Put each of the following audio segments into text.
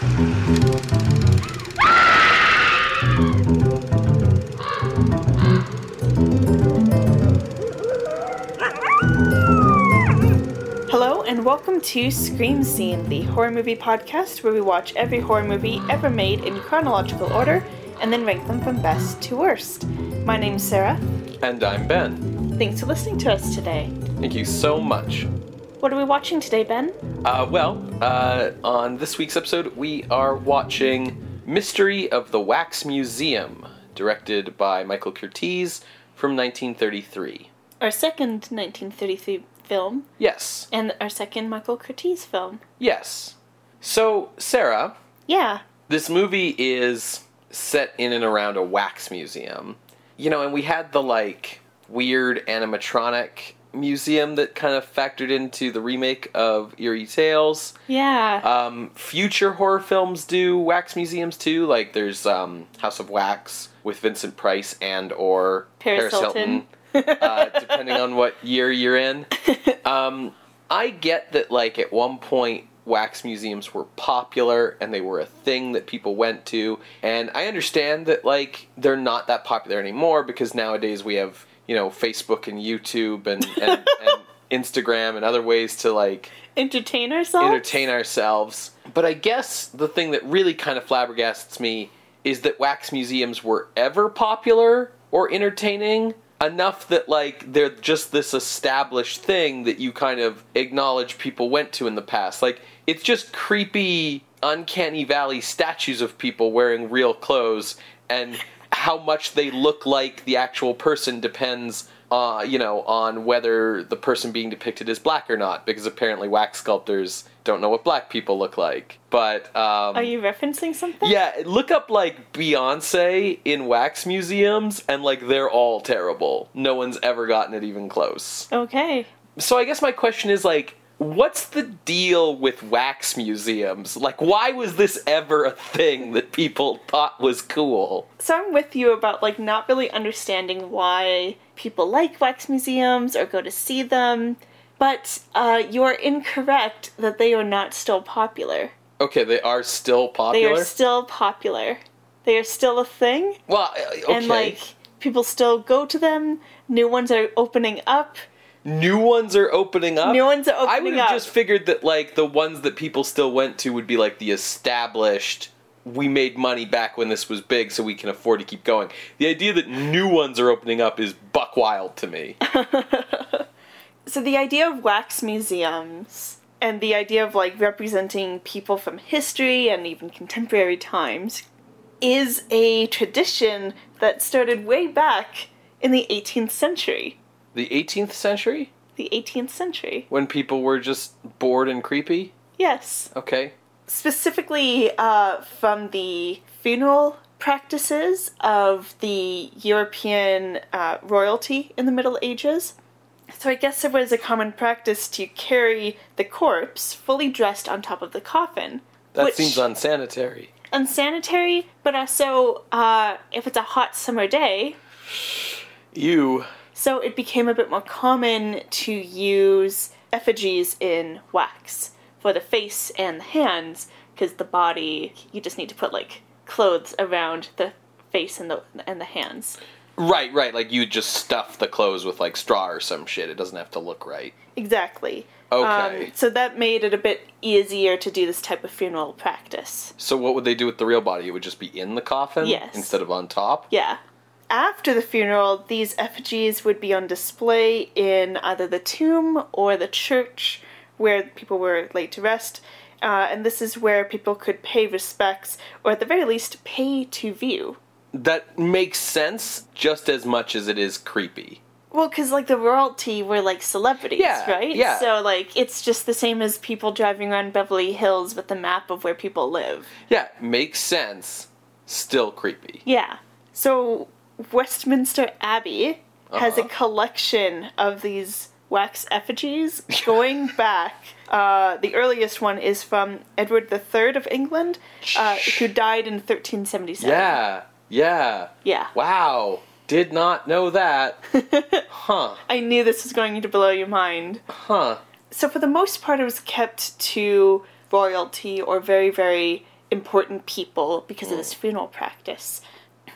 Hello, and welcome to Scream Scene, the horror movie podcast where we watch every horror movie ever made in chronological order and then rank them from best to worst. My name's Sarah. And I'm Ben. Thanks for listening to us today. Thank you so much. What are we watching today, Ben? Uh, well, uh, on this week's episode, we are watching Mystery of the Wax Museum, directed by Michael Curtiz from 1933. Our second 1933 film, Yes, and our second Michael Curtiz film. yes. So, Sarah, Yeah, this movie is set in and around a wax museum. You know, and we had the like weird animatronic museum that kind of factored into the remake of Eerie Tales. yeah. Um, future horror films do wax museums too. Like there's um, House of Wax with Vincent Price and or Paris Hilton. uh, depending on what year you're in. Um, I get that like at one point wax museums were popular and they were a thing that people went to, and I understand that like they're not that popular anymore because nowadays we have you know Facebook and YouTube and and, and Instagram and other ways to like Entertain ourselves? entertain ourselves. But I guess the thing that really kind of flabbergasts me is that wax museums were ever popular or entertaining enough that like they're just this established thing that you kind of acknowledge people went to in the past. Like it's just creepy uncanny valley statues of people wearing real clothes and how much they look like the actual person depends uh, you know, on whether the person being depicted is black or not, because apparently wax sculptors don't know what black people look like. But um, Are you referencing something? yeah, look up like Beyonce in wax museums, and like they're all terrible. No one's ever gotten it even close. Okay. So I guess my question is like, what's the deal with wax museums? Like, why was this ever a thing that people thought was cool? So I'm with you about like not really understanding why people like wax museums or go to see them, but uh, you are incorrect that they are not still popular. Okay, they are still popular. They are still popular. They are still a thing, well, uh, okay. and like people still go to them. New ones are opening up. New ones are opening up. New ones are opening up. I would have just figured that like the ones that people still went to would be like the established. We made money back when this was big, so we can afford to keep going. The idea that new ones are opening up is buck wild to me. So the idea of wax museums and the idea of like representing people from history and even contemporary times is a tradition that started way back in the 18th century. The 18th century, The 18th century. when people were just bored and creepy. Yes. Okay. Specifically uh, from the funeral practices of the European uh, royalty in the Middle Ages. So I guess it was a common practice to carry the corpse fully dressed on top of the coffin. That seems unsanitary. unsanitary, but also uh, if it's a hot summer day, You. So it became a bit more common to use effigies in wax for the face and the hands, because the body you just need to put like clothes around the face and the and the hands. Right, right. Like you just stuff the clothes with like straw or some shit. It doesn't have to look right. Exactly. Okay. Um, so that made it a bit easier to do this type of funeral practice. So what would they do with the real body? It would just be in the coffin Yes. instead of on top. Yeah. After the funeral, these effigies would be on display in either the tomb or the church where people were laid to rest. Uh, and this is where people could pay respects, or at the very least, pay to view. That makes sense just as much as it is creepy. Well, because, like, the royalty were, like, celebrities, Yeah, right? yeah. So, like, it's just the same as people driving around Beverly Hills with a map of where people live. Yeah, makes sense. Still creepy. Yeah. So Westminster Abbey has a Uh-huh. collection of these wax effigies going back. Uh, the earliest one is from Edward III of England, uh, who died in 1377. Yeah, yeah. Yeah. Wow. Did not know that. huh. I knew this was going to blow your mind. Huh. So for the most part, it was kept to royalty or very, very important people because of this funeral practice.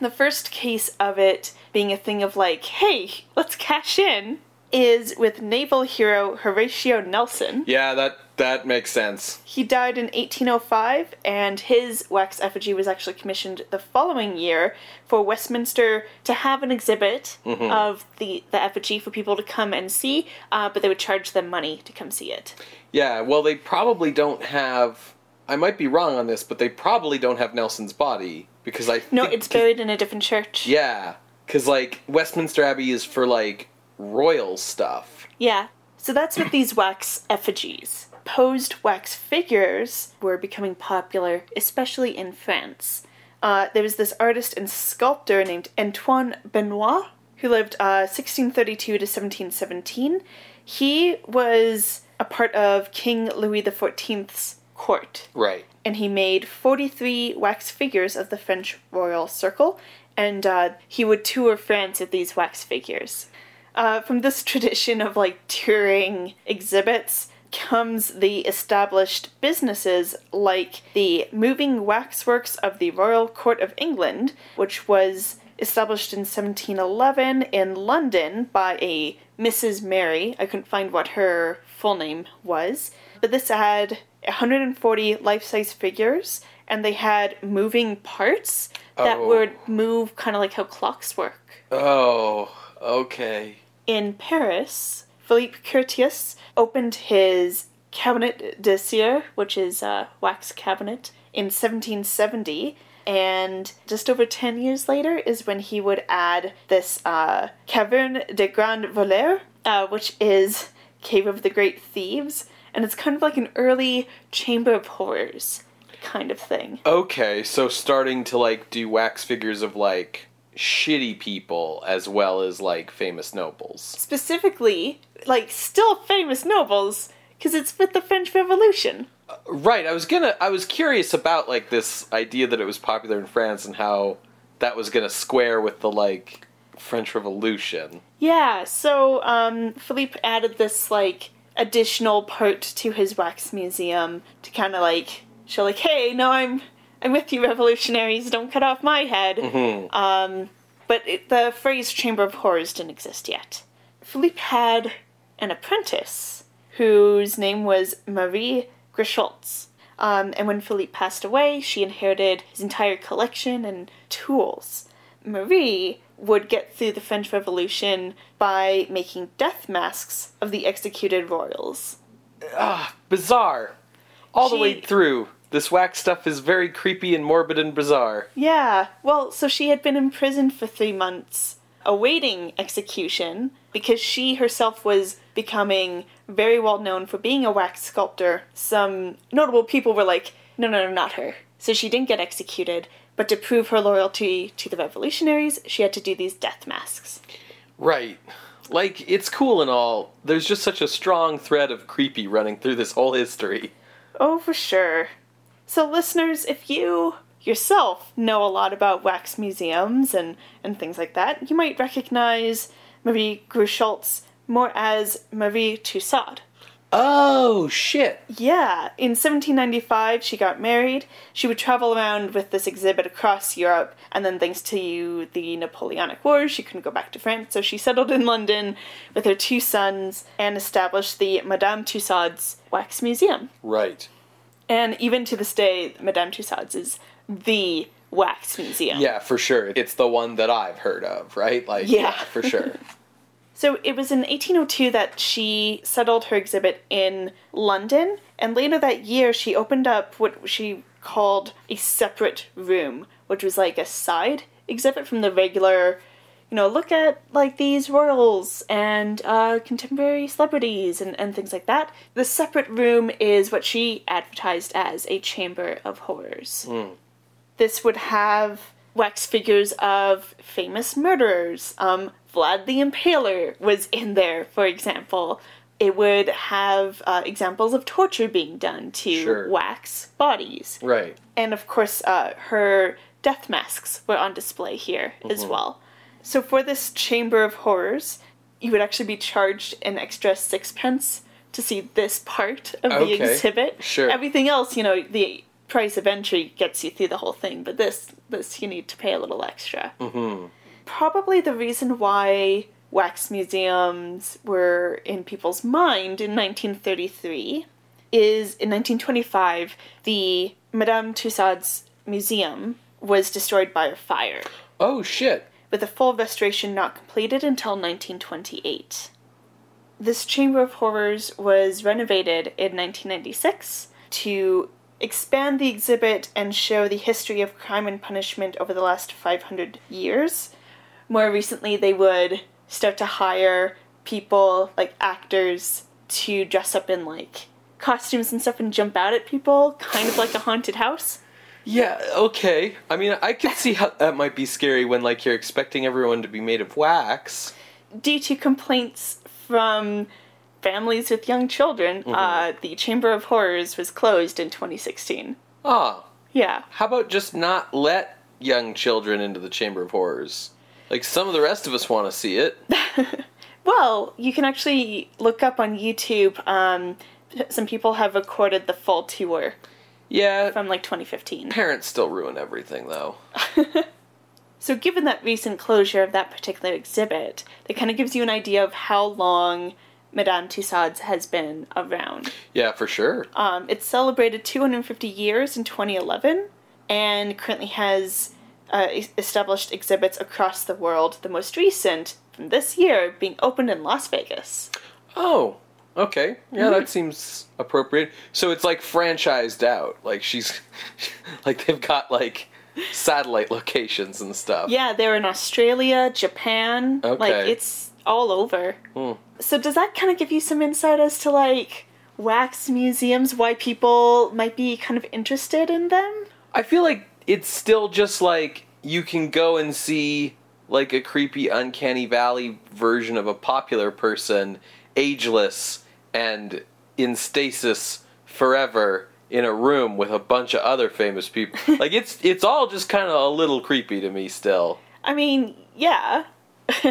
The first case of it being a thing of like, hey, let's cash in, is with naval hero Horatio Nelson. Yeah, that that makes sense. He died in 1805, and his wax effigy was actually commissioned the following year for Westminster to have an exhibit of the, the effigy for people to come and see, uh, but they would charge them money to come see it. Yeah, well, they probably don't have. I might be wrong on this, but they probably don't have Nelson's body because I No, it's buried in a different church. Yeah, because like Westminster Abbey is for like royal stuff. Yeah. So that's with these wax effigies. Posed wax figures were becoming popular, especially in France. Uh, there was this artist and sculptor named Antoine Benoit who lived uh, 1632 to 1717. He was a part of King Louis XIV's court Right. and he made 43 wax figures of the French royal circle, and uh, he would tour France with these wax figures. Uh, from this tradition of like touring exhibits comes the established businesses like the Moving Waxworks of the Royal Court of England, which was established in 1711 in London by a Mrs. Mary. I couldn't find what her full name was, but this had 140 life size figures, and they had moving parts that Oh. would move kind of like how clocks work. Oh, okay. In Paris, Philippe Curtius opened his Cabinet de Cire, which is a wax cabinet, in 1770. And just over 10 years later is when he would add this uh, Caverne de Grand Voleur, uh, which is Cave of the Great Thieves. And it's kind of like an early Chamber of Horrors kind of thing. Okay, so starting to like do wax figures of like shitty people as well as like famous nobles. Specifically, like, still famous nobles, because it's with the French Revolution. Right, I was gonna I was curious about like this idea that it was popular in France and how that was gonna square with the like French Revolution. Yeah, so um, Philippe added this like additional part to his wax museum to kind of like show like, hey, no, I'm I'm with you, revolutionaries. Don't cut off my head. Um, but it, the phrase Chamber of Horrors didn't exist yet. Philippe had an apprentice whose name was Marie Grosholtz. Um, and when Philippe passed away, she inherited his entire collection and tools. Marie would get through the French Revolution by making death masks of the executed royals. Ah, bizarre. All the way through. This wax stuff is very creepy and morbid and bizarre. Yeah, well, so she had been imprisoned for three months awaiting execution because she herself was becoming very well known for being a wax sculptor. Some notable people were like, no, no, no, not her. So she didn't get executed, but to prove her loyalty to the revolutionaries, she had to do these death masks. Right. Like, it's cool and all. There's just such a strong thread of creepy running through this whole history. Oh, for sure. So, listeners, if you yourself know a lot about wax museums and, and things like that, you might recognize Marie Grosholtz more as Marie Tussaud. Oh, shit. Yeah, in 1795 she got married. She would travel around with this exhibit across Europe, and then thanks to the Napoleonic Wars, she couldn't go back to France, so she settled in London with her two sons and established the Madame Tussaud's Wax Museum. Right. And even to this day, Madame Tussauds is the wax museum. Yeah, for sure. It's the one that I've heard of, right? Like, Yeah. yeah for sure. So it was in 1802 that she settled her exhibit in London, and later that year she opened up what she called a separate room, which was like a side exhibit from the regular, you know, look at like these royals and uh, contemporary celebrities and, and things like that. The separate room is what she advertised as a chamber of horrors. This would have wax figures of famous murderers. Um, Vlad the Impaler was in there, for example. It would have uh, examples of torture being done to Sure. wax bodies. Right. And of course, uh, her death masks were on display here as well. So for this Chamber of Horrors, you would actually be charged an extra sixpence to see this part of the Okay, exhibit. sure. Everything else, you know, the price of entry gets you through the whole thing, but this this you need to pay a little extra. Mm-hmm. Probably the reason why wax museums were in people's mind in 1933 is in 1925 the Madame Tussauds Museum was destroyed by a fire, Oh shit. with a full restoration not completed until 1928. This Chamber of Horrors was renovated in 1996 to expand the exhibit and show the history of crime and punishment over the last 500 years. More recently, they would start to hire people, like actors, to dress up in like costumes and stuff and jump out at people, kind of like a haunted house. Yeah, okay. I mean, I can see how that might be scary when like you're expecting everyone to be made of wax. due to complaints from families with young children, uh, the Chamber of Horrors was closed in 2016. Ah, Yeah. how about just not let young children into the Chamber of Horrors? Like some of the rest of us want to see it. Well, you can actually look up on YouTube. Um, some people have recorded the full tour Yeah, from like 2015. parents still ruin everything though. So, given that recent closure of that particular exhibit, that kind of gives you an idea of how long Madame Tussauds has been around. Yeah, for sure. Um, it celebrated 250 years in 2011 and currently has uh, established exhibits across the world. The most recent from this year being opened in Las Vegas. Oh, okay. Yeah, that seems appropriate. So it's like franchised out. Like she's like they've got like satellite locations and stuff. Yeah, they're in Australia, Japan. Okay. Like it's all over. Hmm. So does that kind of give you some insight as to like wax museums, why people might be kind of interested in them? I feel like it's still just like you can go and see like a creepy uncanny valley version of a popular person ageless and in stasis forever in a room with a bunch of other famous people. like it's it's all just kind of a little creepy to me still. I mean, yeah.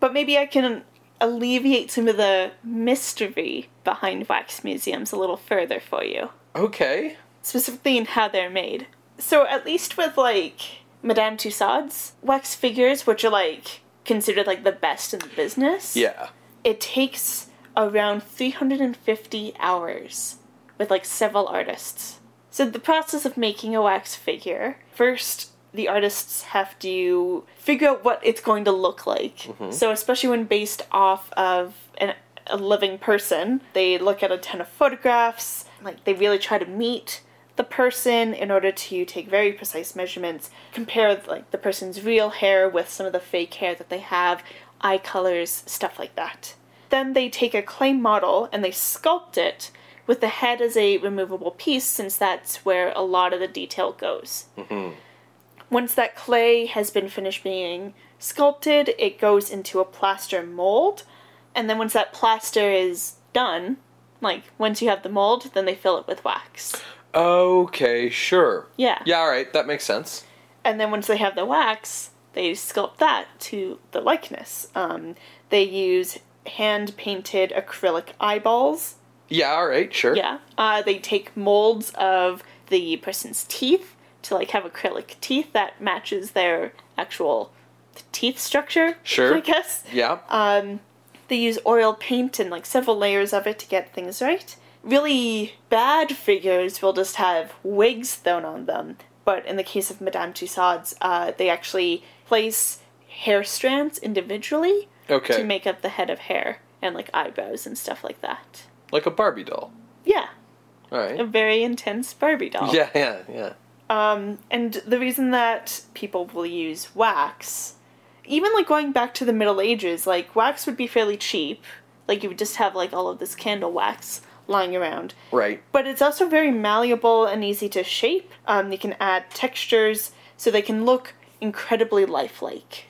but maybe I can alleviate some of the mystery behind wax museums a little further for you, Okay. specifically in how they're made. So, at least with like Madame Tussauds wax figures, which are like considered like the best in the business, Yeah. it takes around 350 hours with like several artists. So the process of making a wax figure, first the artists have to figure out what it's going to look like. Mm-hmm. So especially when based off of an, a living person, they look at a ton of photographs, like they really try to meet the person in order to take very precise measurements, compare like the person's real hair with some of the fake hair that they have, eye colors, stuff like that. Then they take a clay model and they sculpt it with the head as a removable piece since that's where a lot of the detail goes. Mm-hmm. Once that clay has been finished being sculpted, it goes into a plaster mold. And then once that plaster is done, like once you have the mold, then they fill it with wax. Okay, sure. Yeah. Yeah, all right, that makes sense. And then once they have the wax, they sculpt that to the likeness. Um, they use hand painted acrylic eyeballs. Yeah, all right, sure. Yeah. Uh, they take molds of the person's teeth to like have acrylic teeth that matches their actual teeth structure. Sure. I guess. Yeah. Um, they use oil paint and like several layers of it to get things right. Really bad figures will just have wigs thrown on them, but in the case of Madame Tussauds, uh, they actually place hair strands individually okay. to make up the head of hair and like eyebrows and stuff like that. like a Barbie doll. Yeah, All a very intense Barbie doll. Yeah, yeah, yeah. Um, and the reason that people will use wax, even like going back to the Middle Ages, like wax would be fairly cheap. Like you would just have like all of this candle wax lying around. Right. But it's also very malleable and easy to shape. Um, you can add textures so they can look incredibly lifelike.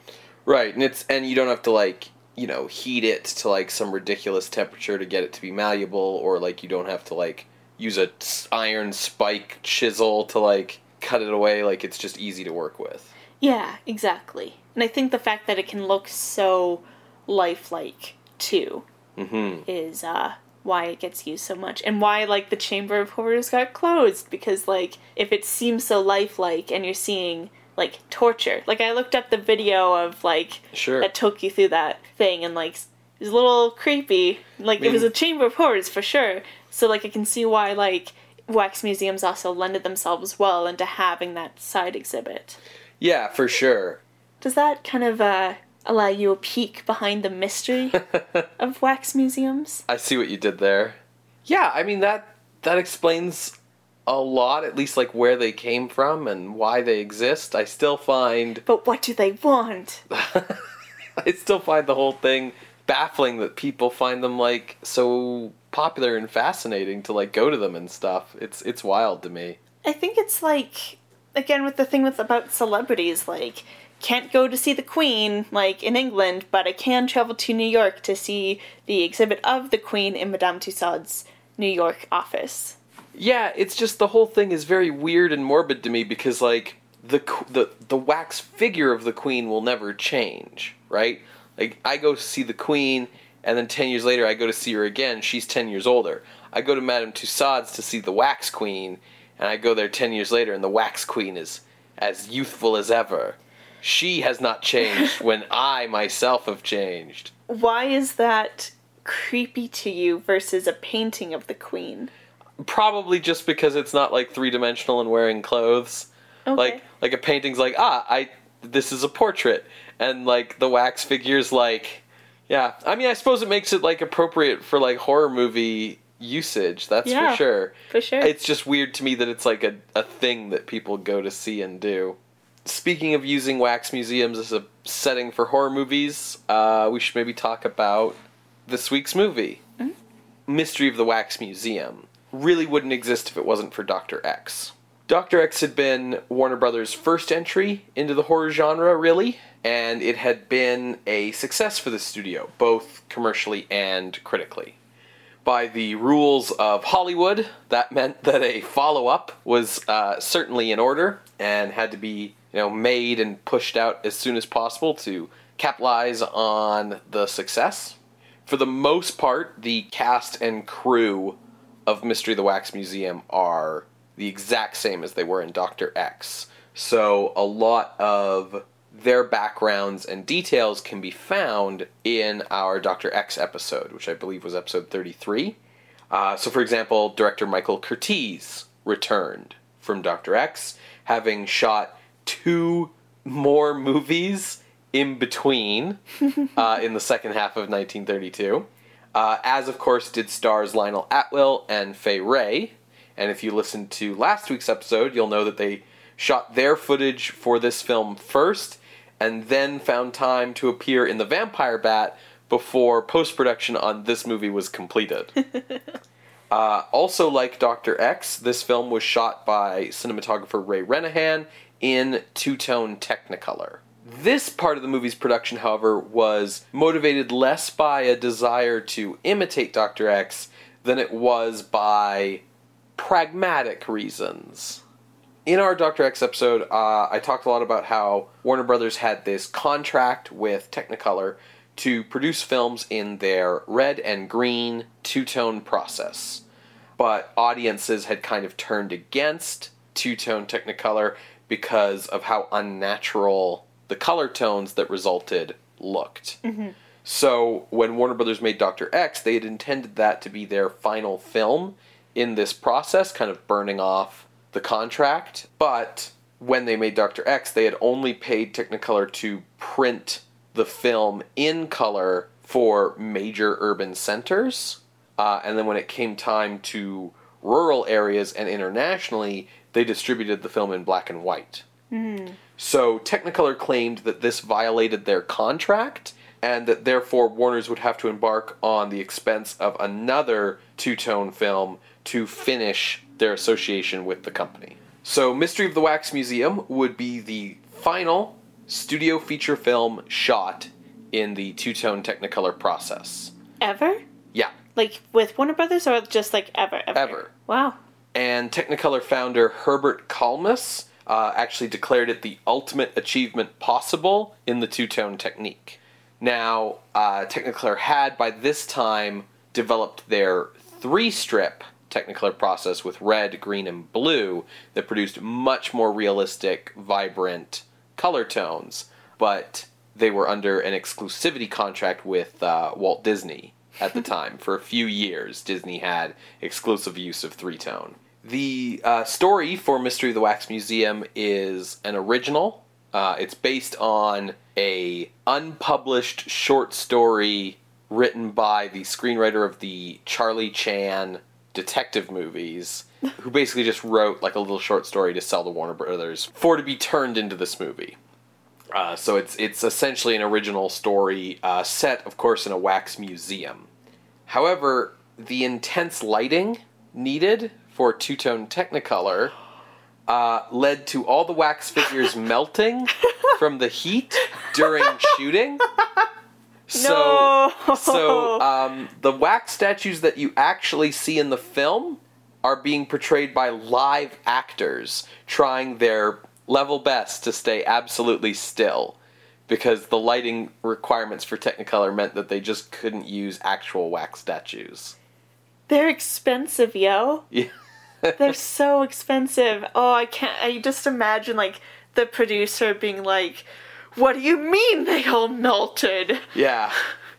Right, and it's and you don't have to like you know heat it to like some ridiculous temperature to get it to be malleable, or like you don't have to like use a iron spike chisel to like cut it away. Like it's just easy to work with. Yeah, exactly. And I think the fact that it can look so lifelike too Mm-hmm. is uh why it gets used so much and why like the chamber of horrors got closed because like if it seems so lifelike and you're seeing like torture like i looked up the video of like Sure. that took you through that thing and like it was a little creepy like it was a chamber of horrors for sure so like i can see why like wax museums also lended themselves well into having that side exhibit Yeah, for sure. does that kind of uh allow you a peek behind the mystery of wax museums I see what you did there. Yeah, I mean that that explains a lot, at least like where they came from and why they exist. I still find but what do they want I still find the whole thing baffling that people find them like so popular and fascinating to like go to them and stuff. It's it's wild to me. I think it's like again with the thing with about celebrities like can't go to see the queen like in England but I can travel to New York to see the exhibit of the queen in Madame Tussauds New York office. Yeah, it's just the whole thing is very weird and morbid to me because like the the the wax figure of the queen will never change, right? Like I go see the queen and then 10 years later I go to see her again, she's 10 years older. I go to Madame Tussauds to see the wax queen and I go there 10 years later and the wax queen is as youthful as ever. She has not changed when I myself have changed. Why is that creepy to you versus a painting of the queen? Probably just because it's not like three dimensional and wearing clothes. Okay. Like like a painting's like, ah, I this is a portrait. And like the wax figure's like Yeah. I mean I suppose it makes it like appropriate for like horror movie usage, that's Yeah. for sure. For sure. It's just weird to me that it's like a, a thing that people go to see and do. Speaking of using wax museums as a setting for horror movies, uh, we should maybe talk about this week's movie Mystery of the Wax Museum. Really wouldn't exist if it wasn't for Dr. X. Dr. X had been Warner Brothers' first entry into the horror genre, really, and it had been a success for the studio, both commercially and critically by the rules of Hollywood, that meant that a follow up was uh, certainly in order and had to be you know made and pushed out as soon as possible to capitalize on the success. For the most part, the cast and crew of Mystery of the Wax Museum are the exact same as they were in Doctor X. So a lot of their backgrounds and details can be found in our Dr. X episode, which I believe was episode 33. Uh, so, for example, director Michael Curtiz returned from Dr. X, having shot two more movies in between uh, in the second half of 1932. Uh, as, of course, did stars Lionel Atwill and Fay Wray. And if you listened to last week's episode, you'll know that they shot their footage for this film first and then found time to appear in The Vampire Bat before post production on this movie was completed. uh, also, like Dr. X, this film was shot by cinematographer Ray Rennahan in two tone Technicolor. This part of the movie's production, however, was motivated less by a desire to imitate Dr. X than it was by pragmatic reasons. In our Dr. X episode, uh, I talked a lot about how Warner Brothers had this contract with Technicolor to produce films in their red and green two tone process. But audiences had kind of turned against two tone Technicolor because of how unnatural the color tones that resulted looked. So when Warner Brothers made Dr. X, they had intended that to be their final film in this process, kind of burning off the contract. But when they made Dr. X, they had only paid Technicolor to print the film in color for major urban centers. Uh, and then when it came time to rural areas and internationally, they distributed the film in black and white. Mm-hmm. So Technicolor claimed that this violated their contract and that therefore Warner's would have to embark on the expense of another two tone film to finish their association with the company. So Mystery of the Wax Museum would be the final studio feature film shot in the two tone Technicolor process. Ever? Yeah. Like with Warner Brothers or just like ever? Ever. Ever. Wow. And Technicolor founder Herbert Kalmus uh, actually declared it the ultimate achievement possible in the two tone technique. Now, uh, Technicolor had by this time developed their three strip Technicolor process with red, green, and blue that produced much more realistic, vibrant color tones, but they were under an exclusivity contract with uh, Walt Disney at the time. For a few years, Disney had exclusive use of three tone. The uh, story for Mystery of the Wax Museum is an original. Uh, it's based on a unpublished short story written by the screenwriter of the Charlie Chan detective movies, who basically just wrote like a little short story to sell to Warner Brothers for to be turned into this movie. Uh, so it's it's essentially an original story uh, set, of course, in a wax museum. However, the intense lighting needed for two tone Technicolor uh, led to all the wax figures melting from the heat during shooting. So, No. so um, the wax statues that you actually see in the film are being portrayed by live actors trying their level best to stay absolutely still because the lighting requirements for Technicolor meant that they just couldn't use actual wax statues. They're expensive, yo. Yeah. They're so expensive. Oh, I can't. I just imagine like the producer being like, "What do you mean they all melted?" Yeah.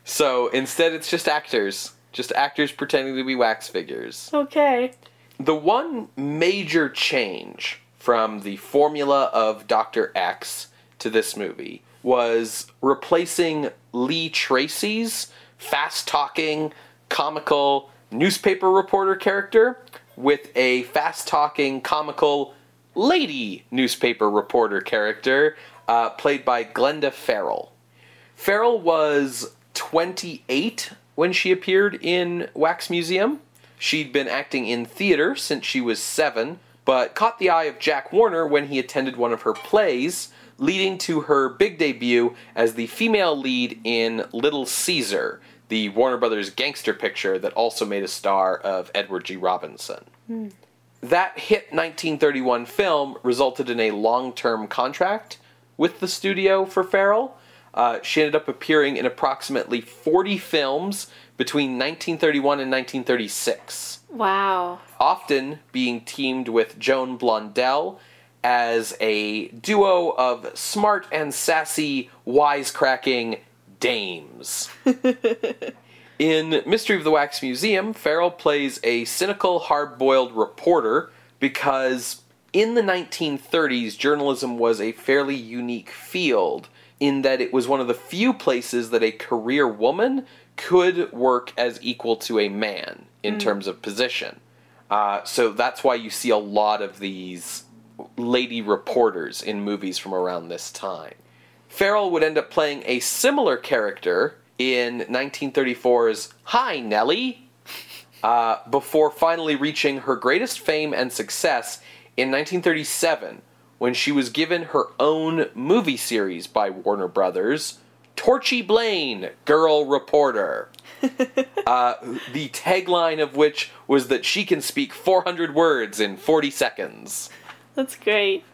So instead, it's just actors. Just actors pretending to be wax figures. Okay. The one major change from the formula of Dr. X to this movie was replacing Lee Tracy's fast talking, comical newspaper reporter character with a fast talking, comical lady newspaper reporter character uh, played by Glenda Farrell. Farrell was 28 when she appeared in Wax Museum. She'd been acting in theater since she was seven, but caught the eye of Jack Warner when he attended one of her plays, leading to her big debut as the female lead in Little Caesar, the Warner Brothers gangster picture that also made a star of Edward G. Robinson. That hit 1931 film resulted in a long term contract with the studio for Farrell. Uh, she ended up appearing in approximately 40 films between 1931 and 1936, Wow. often being teamed with Joan Blondell as a duo of smart and sassy, wisecracking dames. In Mystery of the Wax Museum, Farrell plays a cynical, hard boiled reporter because in the 1930s, journalism was a fairly unique field in that it was one of the few places that a career woman could work as equal to a man in terms of position. Uh, so that's why you see a lot of these lady reporters in movies from around this time. Farrell would end up playing a similar character in 1934's Hi, Nellie, uh, before finally reaching her greatest fame and success in 1937 when she was given her own movie series by Warner Brothers, Torchy Blane, Girl Reporter. uh, the tagline of which was that she can speak 400 words in 40 seconds. That's great.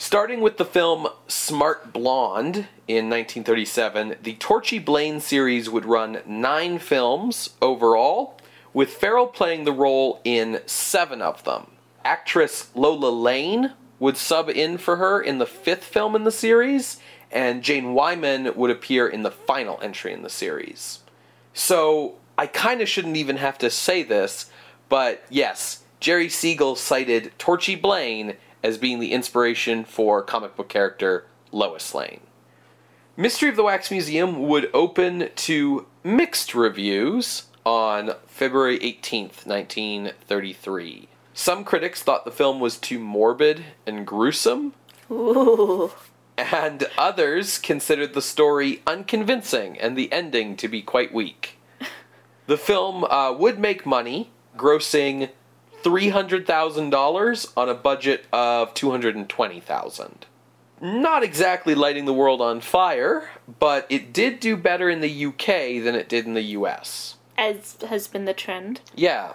Starting with the film Smart Blonde in 1937, the Torchy Blane series would run nine films overall, with Farrell playing the role in seven of them. Actress Lola Lane would sub in for her in the fifth film in the series, and Jane Wyman would appear in the final entry in the series. So, I kind of shouldn't even have to say this, but yes, Jerry Siegel cited Torchy Blane as being the inspiration for comic book character Lois Lane. Mystery of the Wax Museum would open to mixed reviews on February 18th, 1933. Some critics thought the film was too morbid and gruesome, Ooh. and others considered the story unconvincing and the ending to be quite weak. The film uh, would make money, grossing $300,000 on a budget of 220,000. Not exactly lighting the world on fire, but it did do better in the UK than it did in the US. As has been the trend. Yeah.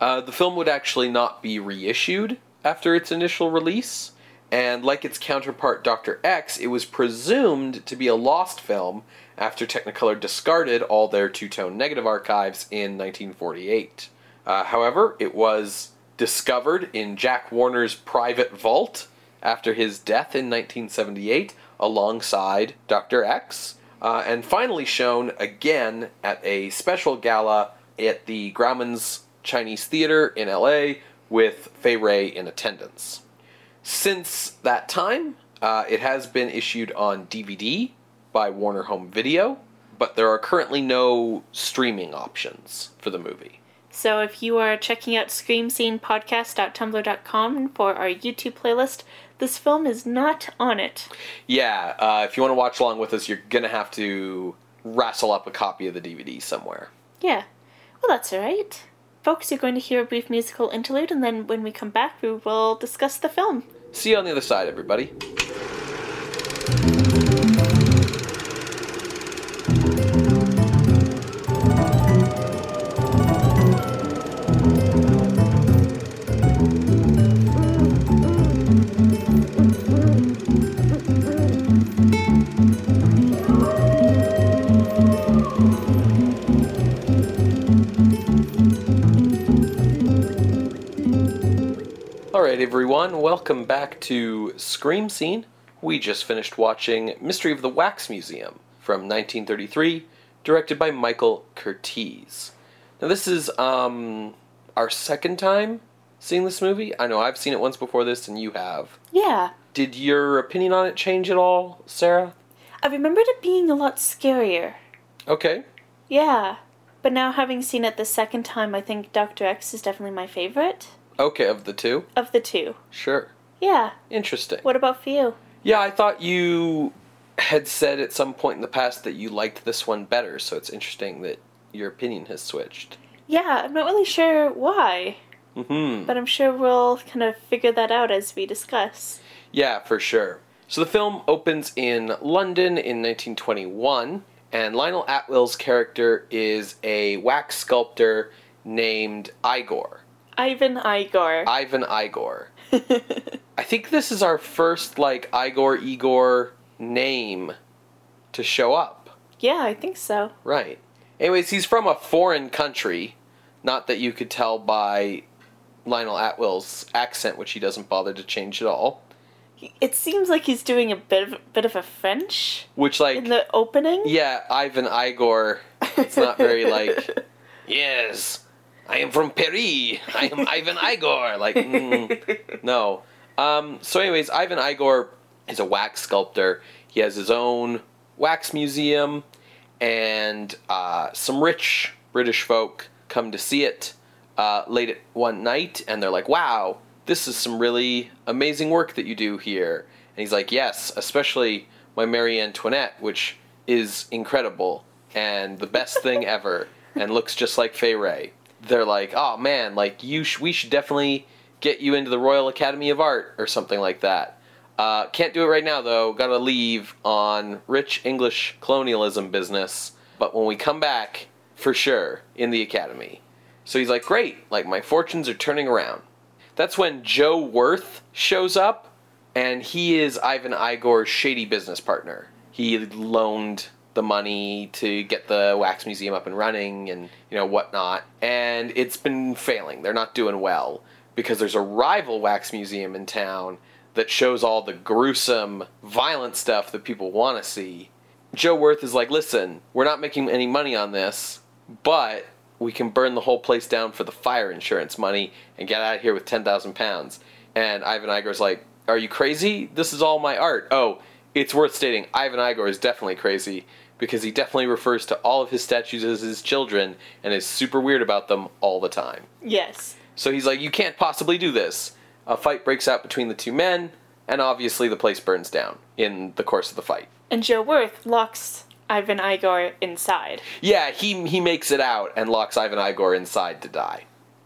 Uh, the film would actually not be reissued after its initial release, and like its counterpart Dr. X, it was presumed to be a lost film after Technicolor discarded all their two tone negative archives in 1948. Uh, however, it was discovered in Jack Warner's private vault after his death in 1978 alongside Dr. X, uh, and finally shown again at a special gala at the Grauman's Chinese Theater in LA with Fay Wray in attendance. Since that time, uh, it has been issued on DVD by Warner Home Video, but there are currently no streaming options for the movie. So if you are checking out screamscenepodcast.tumblr.com for our YouTube playlist, this film is not on it. Yeah, uh, if you want to watch along with us, you're gonna have to wrestle up a copy of the DVD somewhere. Yeah. Well, that's alright. Folks, you're going to hear a brief musical interlude, and then when we come back, we will discuss the film. See you on the other side, everybody. All right, everyone, welcome back to Scream Scene. We just finished watching Mystery of the Wax Museum from 1933, directed by Michael Curtiz. Now, this is um, our second time seeing this movie. I know I've seen it once before this, and you have. Yeah. Did your opinion on it change at all, Sarah? I remembered it being a lot scarier. Okay. Yeah. But now, having seen it the second time, I think Dr. X is definitely my favorite Okay, of the two? of the two. Sure. Yeah. Interesting. What about for you? Yeah, I thought you had said at some point in the past that you liked this one better, so it's interesting that your opinion has switched. Yeah, I'm not really sure why, hmm but I'm sure we'll kind of figure that out as we discuss. Yeah, for sure. So the film opens in London in 1921, and Lionel Atwill's character is a wax sculptor named Igor. Ivan Igor. Ivan Igor. I think this is our first, like, Igor Igor name to show up. yeah, I think so. Right. Anyways, he's from a foreign country. Not that you could tell by Lionel Atwill's accent, which he doesn't bother to change at all. It seems like he's doing a bit of bit of a French Which, like, in the opening. yeah, Ivan Igor. It's not very like, yes, I am from Paris. I am Ivan Igor. Like, mm, no. Um, so, anyways, Ivan Igor is a wax sculptor. He has his own wax museum, and uh, some rich British folk come to see it uh, late at one night, and they're like, "Wow, this is some really amazing work that you do here." And he's like, "Yes, especially my Marie Antoinette, which is incredible and the best thing ever, and looks just like Fay Wray." They're like, "Oh man, like you, sh- we should definitely get you into the Royal Academy of Art or something like that." Uh, can't do it right now though. Got to leave on rich English colonialism business. But when we come back, for sure, in the academy. So he's like, great, like my fortunes are turning around. That's when Joe Worth shows up, and he is Ivan Igor's shady business partner. He loaned the money to get the wax museum up and running and you know whatnot and it's been failing they're not doing well because there's a rival wax museum in town that shows all the gruesome violent stuff that people want to see joe worth is like listen we're not making any money on this but we can burn the whole place down for the fire insurance money and get out of here with 10,000 pounds. And Ivan Igor's like, Are you crazy? This is all my art. Oh, it's worth stating Ivan Igor is definitely crazy because he definitely refers to all of his statues as his children and is super weird about them all the time. Yes. So he's like, You can't possibly do this. A fight breaks out between the two men, and obviously the place burns down in the course of the fight. And Joe Worth locks Ivan Igor inside. Yeah, he he makes it out and locks Ivan Igor inside to die.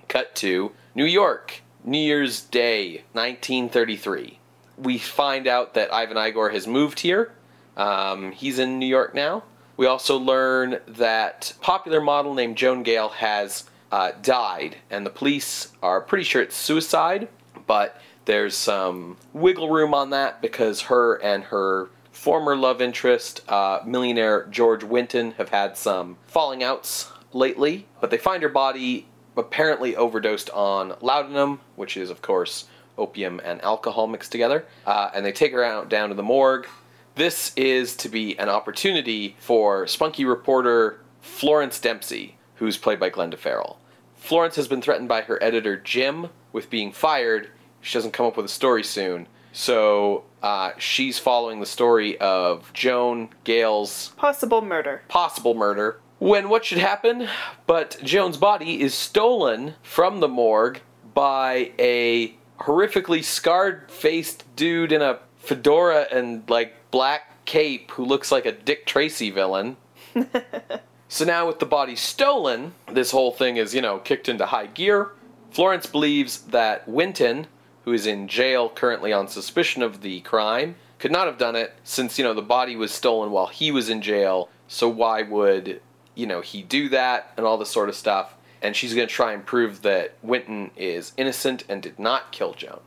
Cut to New York, New Year's Day, 1933. We find out that Ivan Igor has moved here. Um, he's in New York now. We also learn that popular model named Joan Gale has uh, died, and the police are pretty sure it's suicide, but there's some wiggle room on that because her and her former love interest, uh, millionaire George Winton, have had some falling outs lately. But they find her body apparently overdosed on laudanum, which is, of course, opium and alcohol mixed together. Uh, and they take her out down to the morgue. This is to be an opportunity for spunky reporter Florence Dempsey, who's played by Glenda Farrell. Florence has been threatened by her editor Jim with being fired. She doesn't come up with a story soon. So uh, she's following the story of Joan Gale's Possible murder. possible murder. When what should happen? But Joan's body is stolen from the morgue by a horrifically scarred faced dude in a fedora and like black cape who looks like a Dick Tracy villain. so now with the body stolen, this whole thing is, you know, kicked into high gear. Florence believes that Winton, who is in jail currently on suspicion of the crime, could not have done it since, you know, the body was stolen while he was in jail. So why would, you know, he do that and all this sort of stuff? And she's going to try and prove that Winton is innocent and did not kill Joan.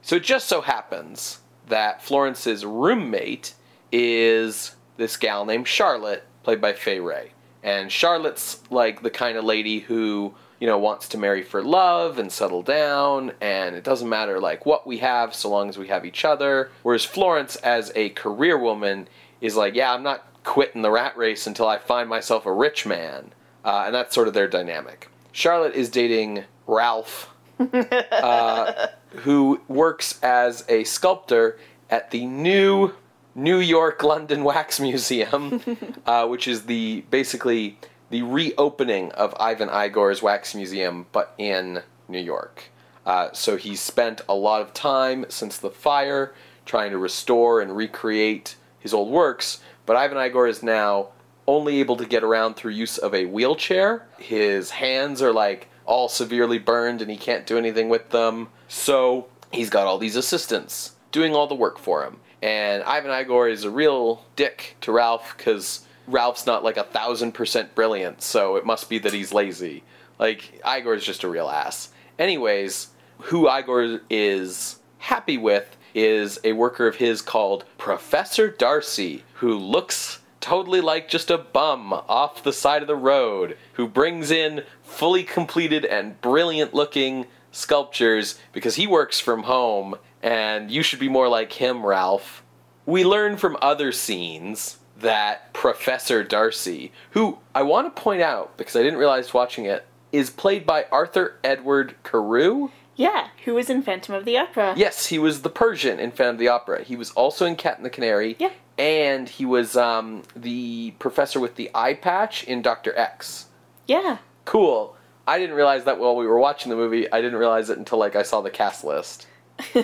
So it just so happens that Florence's roommate is this gal named Charlotte, played by Fay Wray. And Charlotte's like the kind of lady who, you know, wants to marry for love and settle down, and it doesn't matter like what we have so long as we have each other. Whereas Florence, as a career woman, is like, yeah, I'm not quitting the rat race until I find myself a rich man. Uh, and that's sort of their dynamic. Charlotte is dating Ralph, uh, who works as a sculptor at the new New York London Wax Museum, uh, which is the basically the reopening of Ivan Igor's Wax Museum, but in New York. Uh, so he's spent a lot of time since the fire trying to restore and recreate his old works, but Ivan Igor is now only able to get around through use of a wheelchair. His hands are like all severely burned and he can't do anything with them. So he's got all these assistants doing all the work for him. And Ivan Igor is a real dick to Ralph because Ralph's not like a thousand percent brilliant, so it must be that he's lazy. Like, Igor's just a real ass. Anyways, who Igor is happy with is a worker of his called Professor Darcy, who looks totally like just a bum off the side of the road, who brings in fully completed and brilliant looking sculptures because he works from home, and you should be more like him, Ralph. We learn from other scenes that Professor Darcy, who I want to point out because I didn't realize watching it, is played by Arthur Edward Carew. Yeah, who was in Phantom of the Opera? Yes, he was the Persian in Phantom of the Opera. He was also in Cat and the Canary. Yeah. And he was um, the professor with the eye patch in Doctor X. Yeah. Cool. I didn't realize that while we were watching the movie. I didn't realize it until like I saw the cast list.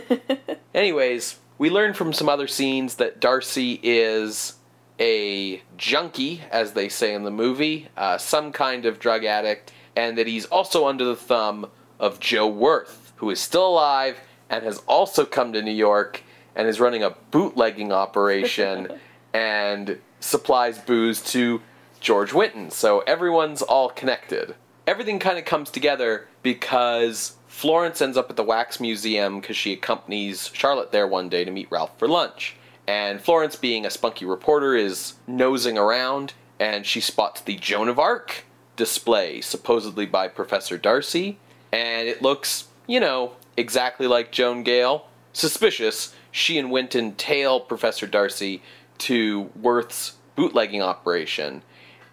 Anyways, we learned from some other scenes that Darcy is a junkie, as they say in the movie, uh, some kind of drug addict, and that he's also under the thumb of Joe Worth, who is still alive and has also come to New York and is running a bootlegging operation and supplies booze to George Winton. So everyone's all connected. Everything kind of comes together because Florence ends up at the Wax Museum because she accompanies Charlotte there one day to meet Ralph for lunch. And Florence, being a spunky reporter, is nosing around and she spots the Joan of Arc display, supposedly by Professor Darcy. And it looks, you know, exactly like Joan Gale. Suspicious, she and Winton tail Professor Darcy to Worth's bootlegging operation.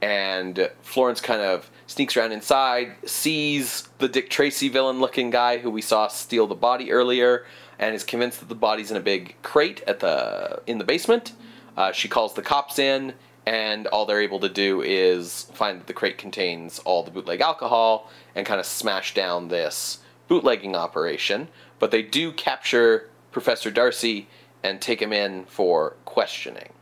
And Florence kind of sneaks around inside, sees the Dick Tracy villain looking guy who we saw steal the body earlier, and is convinced that the body's in a big crate at the in the basement. Uh, she calls the cops in, and all they're able to do is find that the crate contains all the bootleg alcohol and kind of smash down this bootlegging operation. But they do capture Professor Darcy and take him in for questioning.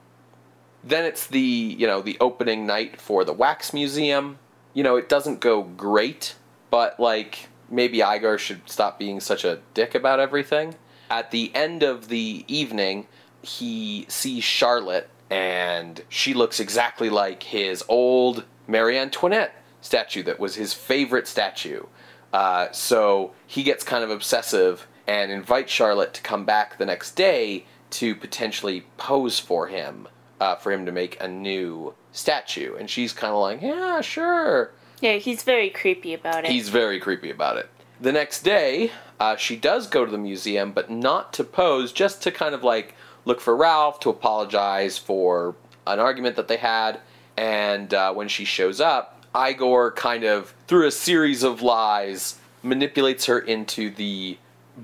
Then it's the you know the opening night for the wax museum. You know it doesn't go great, but like maybe Igor should stop being such a dick about everything. At the end of the evening, he sees Charlotte, and she looks exactly like his old Marie Antoinette statue that was his favorite statue. Uh, so he gets kind of obsessive and invites Charlotte to come back the next day to potentially pose for him, uh, for him to make a new statue. And she's kind of like, yeah, sure. Yeah, he's very creepy about it. He's very creepy about it. The next day, uh, she does go to the museum, but not to pose, just to kind of like look for Ralph, to apologize for an argument that they had. And uh, when she shows up, Igor kind of, through a series of lies, manipulates her into the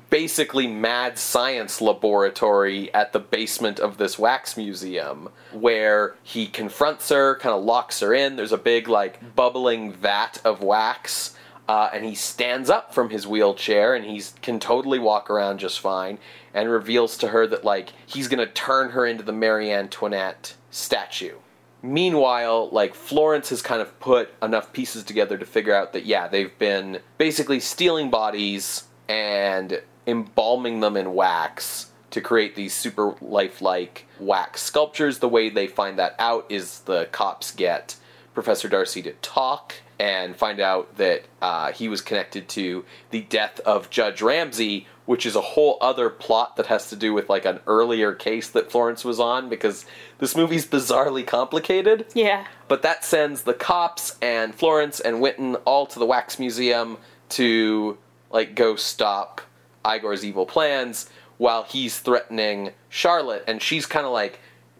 basically mad science laboratory at the basement of this wax museum where he confronts her, kind of locks her in. There's a big, like, bubbling vat of wax. Uh, and he stands up from his wheelchair and he can totally walk around just fine and reveals to her that like he's gonna turn her into the Marie Antoinette statue. Meanwhile, like Florence has kind of put enough pieces together to figure out that yeah, they've been basically stealing bodies and embalming them in wax to create these super lifelike wax sculptures. The way they find that out is the cops get Professor Darcy to talk and find out that uh, he was connected to the death of Judge Ramsey, which is a whole other plot that has to do with like an earlier case that Florence was on because this movie's bizarrely complicated. Yeah. But that sends the cops and Florence and Winton all to the Wax Museum to like go stop Igor's evil plans while he's threatening Charlotte and she's kind of like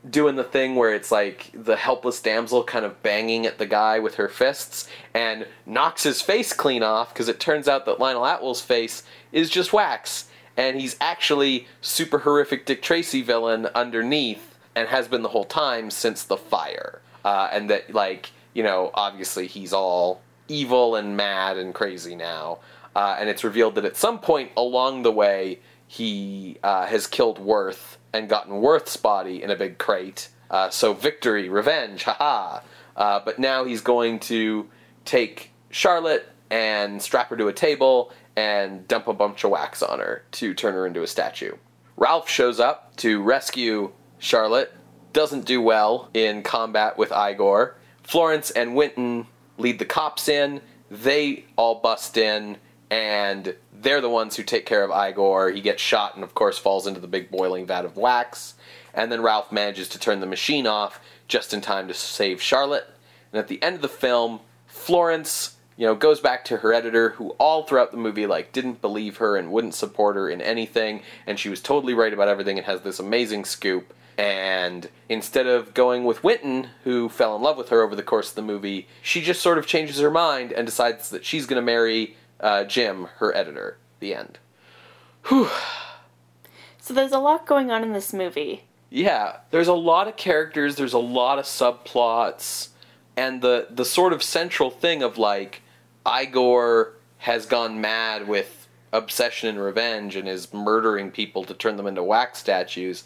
doing the thing where it's like the helpless damsel kind of banging at the guy with her fists and knocks his face clean off because it turns out that Lionel Atwill's face is just wax and he's actually super horrific Dick Tracy villain underneath and has been the whole time since the fire. Uh, and that like you know obviously he's all evil and mad and crazy now. Uh, and it's revealed that at some point along the way he uh, has killed Worth and gotten Worth's body in a big crate. Uh, so victory, revenge, haha. Uh, but now he's going to take Charlotte and strap her to a table and dump a bunch of wax on her to turn her into a statue. Ralph shows up to rescue Charlotte, doesn't do well in combat with Igor. Florence and Winton lead the cops in. They all bust in, and they're the ones who take care of Igor. He gets shot and, of course, falls into the big boiling vat of wax. And then Ralph manages to turn the machine off just in time to save Charlotte. And at the end of the film, Florence, you know, goes back to her editor, who all throughout the movie, like, didn't believe her and wouldn't support her in anything. And she was totally right about everything and has this amazing scoop. And instead of going with Winton, who fell in love with her over the course of the movie, she just sort of changes her mind and decides that she's going to marry uh, Jim, her editor. The end. Whew. So there's a lot going on in this movie. Yeah, there's a lot of characters, there's a lot of subplots, and the the sort of central thing of like Igor has gone mad with obsession and revenge and is murdering people to turn them into wax statues.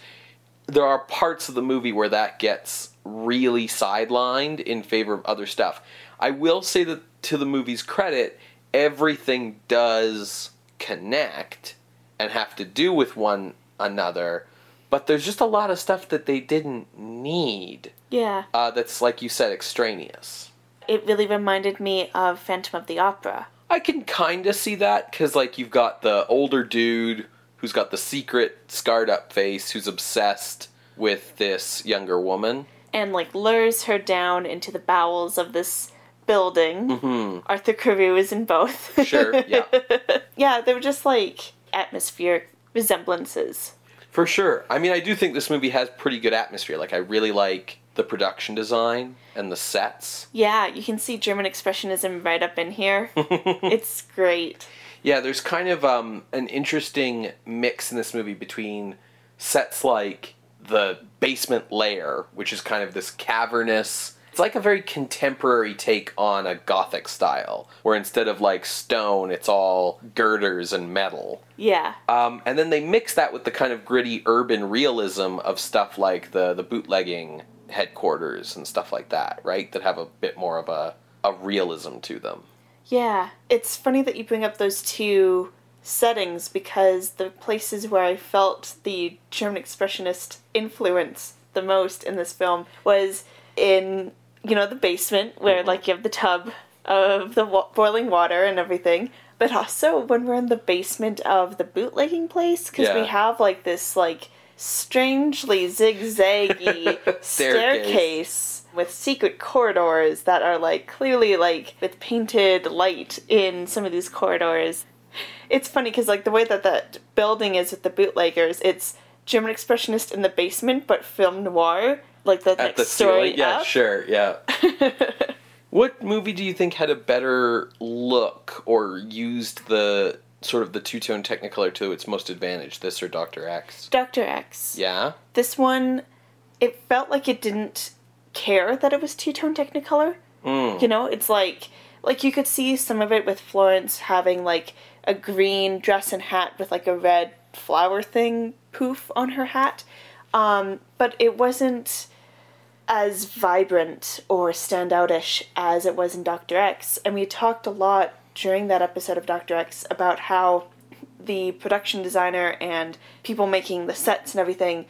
There are parts of the movie where that gets really sidelined in favor of other stuff. I will say that to the movie's credit, everything does connect and have to do with one another, but there's just a lot of stuff that they didn't need. Yeah. Uh, that's like you said, extraneous. It really reminded me of Phantom of the Opera. I can kind of see that because, like, you've got the older dude who's got the secret scarred up face who's obsessed with this younger woman. And, like, lures her down into the bowels of this building. Mm-hmm. Arthur Carew is in both. Sure, yeah. yeah, they were just like atmospheric resemblances. For sure. I mean, I do think this movie has pretty good atmosphere. Like, I really like the production design and the sets. Yeah, you can see German expressionism right up in here. it's great. Yeah, there's kind of um, an interesting mix in this movie between sets like the basement lair, which is kind of this cavernous. It's like a very contemporary take on a gothic style, where instead of like stone, it's all girders and metal. Yeah. Um, and then they mix that with the kind of gritty urban realism of stuff like the the bootlegging headquarters and stuff like that, right? That have a bit more of a, a realism to them. Yeah. It's funny that you bring up those two settings because the places where I felt the German expressionist influence the most in this film was in you know the basement where Mm-hmm. like you have the tub of the wa- boiling water and everything but also when we're in the basement of the bootlegging place because Yeah. we have like this like strangely zigzaggy Staircase. staircase with secret corridors that are like clearly like with painted light in some of these corridors. It's funny because like the way that that building is with the bootleggers, it's German expressionist in the basement, but film noir, like the At next the story ceiling? Yeah, up. sure, yeah. what movie do you think had a better look or used the sort of the two tone Technicolor to its most advantage? This or Doctor X? Doctor X. Yeah. This one, it felt like it didn't care that it was two tone Technicolor. Mm. You know, it's like like you could see some of it with Florence having like a green dress and hat with like a red flower thing poof on her hat. Um, but it wasn't as vibrant or standoutish as it was in Doctor X. And we talked a lot during that episode of Doctor X about how the production designer and people making the sets and everything,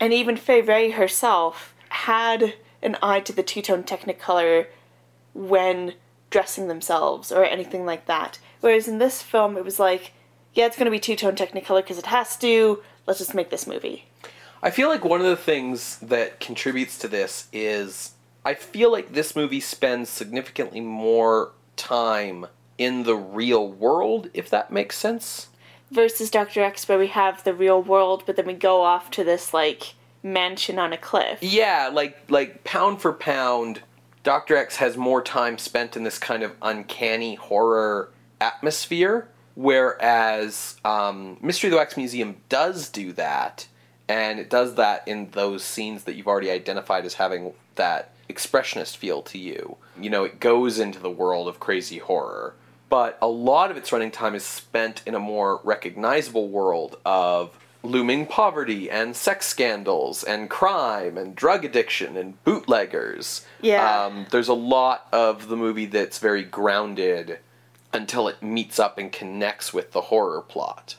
and even Fay Wray herself, had an eye to the two tone Technicolor when dressing themselves or anything like that. Whereas in this film, it was like, yeah, it's going to be two tone Technicolor because it has to. Let's just make this movie. I feel like one of the things that contributes to this is I feel like this movie spends significantly more time in the real world, if that makes sense. Versus Doctor X, where we have the real world, but then we go off to this like mansion on a cliff. Yeah, like like pound for pound, Doctor X has more time spent in this kind of uncanny horror atmosphere, whereas um, Mystery of the Wax Museum does do that, and it does that in those scenes that you've already identified as having that expressionist feel to you. You know, it goes into the world of crazy horror, but a lot of its running time is spent in a more recognizable world of looming poverty and sex scandals and crime and drug addiction and bootleggers. Yeah. Um, there's a lot of the movie that's very grounded until it meets up and connects with the horror plot.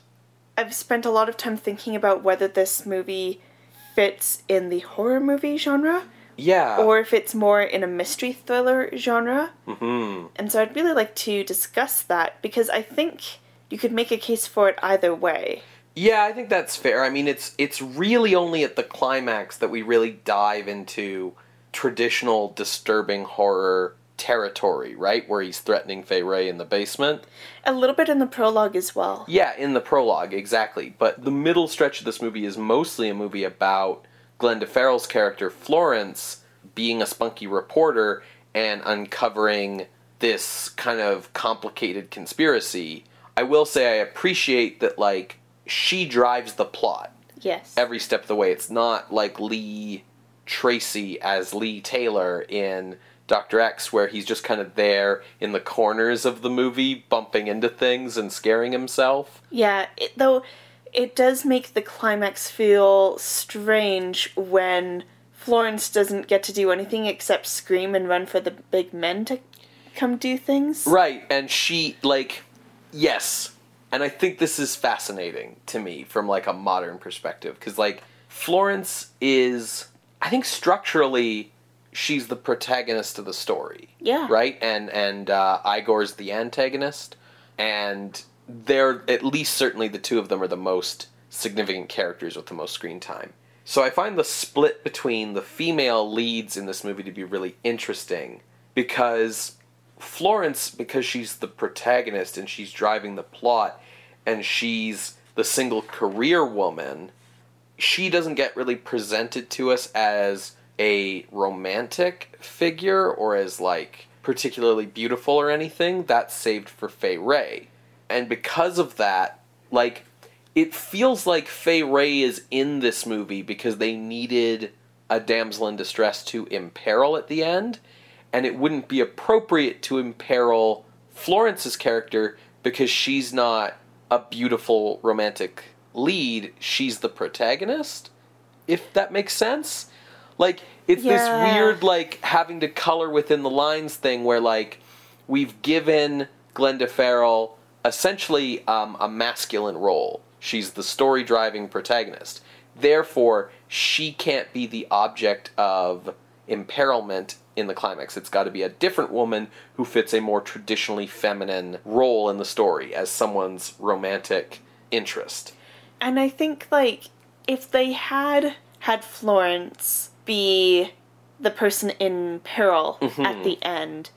I've spent a lot of time thinking about whether this movie fits in the horror movie genre Yeah. or if it's more in a mystery thriller genre. hmm And so I'd really like to discuss that because I think you could make a case for it either way. Yeah, I think that's fair. I mean, it's it's really only at the climax that we really dive into traditional disturbing horror territory, right? Where he's threatening Fay Wray in the basement. A little bit in the prologue as well. Yeah, in the prologue, exactly. But the middle stretch of this movie is mostly a movie about Glenda Farrell's character Florence being a spunky reporter and uncovering this kind of complicated conspiracy. I will say I appreciate that like she drives the plot Yes. every step of the way. It's not like Lee Tracy as Lee Taylor in Doctor X, where he's just kind of there in the corners of the movie, bumping into things and scaring himself. Yeah, it, though it does make the climax feel strange when Florence doesn't get to do anything except scream and run for the big men to come do things. Right, and she, like, yes. And I think this is fascinating to me from, like, a modern perspective. Because, like, Florence is, I think structurally, she's the protagonist of the story. Yeah. right? And and uh, Igor's the antagonist, and they're at least certainly the two of them are the most significant characters with the most screen time. So I find the split between the female leads in this movie to be really interesting because Florence, because she's the protagonist and she's driving the plot, and she's the single career woman, she doesn't get really presented to us as a romantic figure or as like particularly beautiful or anything. That's saved for Fay Wray. And because of that, like it feels like Fay Wray is in this movie because they needed a damsel in distress to imperil at the end, and it wouldn't be appropriate to imperil Florence's character because she's not a beautiful romantic lead, she's the protagonist. If that makes sense? Like it's Yeah. this weird like having to color within the lines thing where like we've given Glenda Farrell essentially um, a masculine role. She's the story driving protagonist. Therefore, she can't be the object of imperilment in the climax. It's got to be a different woman who fits a more traditionally feminine role in the story as someone's romantic interest. And I think like if they had had Florence be the person in peril Mm-hmm. at the end,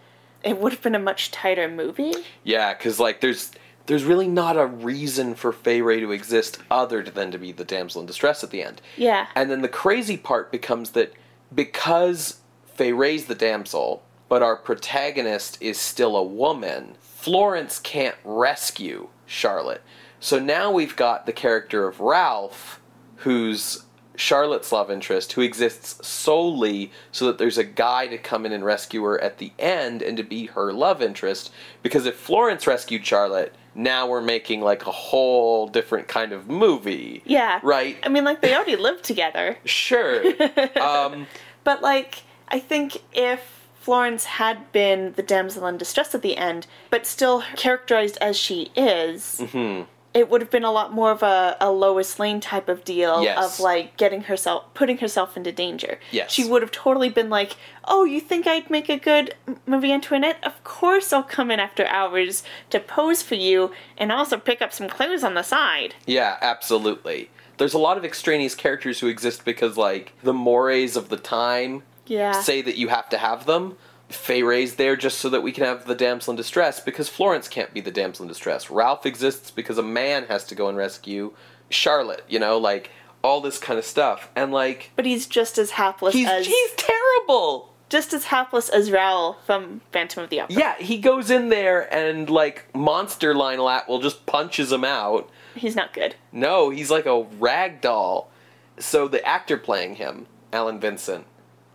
it would have been a much tighter movie. Yeah, because like there's there's really not a reason for Fay Wray to exist other than to be the damsel in distress at the end. Yeah. And then the crazy part becomes that because Fay Wray's the damsel, but our protagonist is still a woman, Florence can't rescue Charlotte. So now we've got the character of Ralph, who's Charlotte's love interest, who exists solely so that there's a guy to come in and rescue her at the end and to be her love interest. Because if Florence rescued Charlotte, now we're making like a whole different kind of movie. Yeah. Right? I mean, like, they already lived together. Sure. um, But, like, I think if Florence had been the damsel in distress at the end, but still characterized as she is, Mm-hmm. It would have been a lot more of a, a Lois Lane type of deal Yes. of, like, getting herself, putting herself into danger. Yes. She would have totally been like, oh, you think I'd make a good Marie Antoinette? Of course I'll come in after hours to pose for you and also pick up some clues on the side. Yeah, absolutely. There's a lot of extraneous characters who exist because, like, the mores of the time Yeah. say that you have to have them. Fay Wray's there just so that we can have the damsel in distress because Florence can't be the damsel in distress. Ralph exists because a man has to go and rescue Charlotte, you know, like, all this kind of stuff. And, like, but he's just as hapless he's, as he's terrible! just as hapless as Raoul from Phantom of the Opera. Yeah, he goes in there and, like, monster Lionel Atwill just punches him out. He's not good. No, he's like a rag doll. So the actor playing him, Allen Vincent,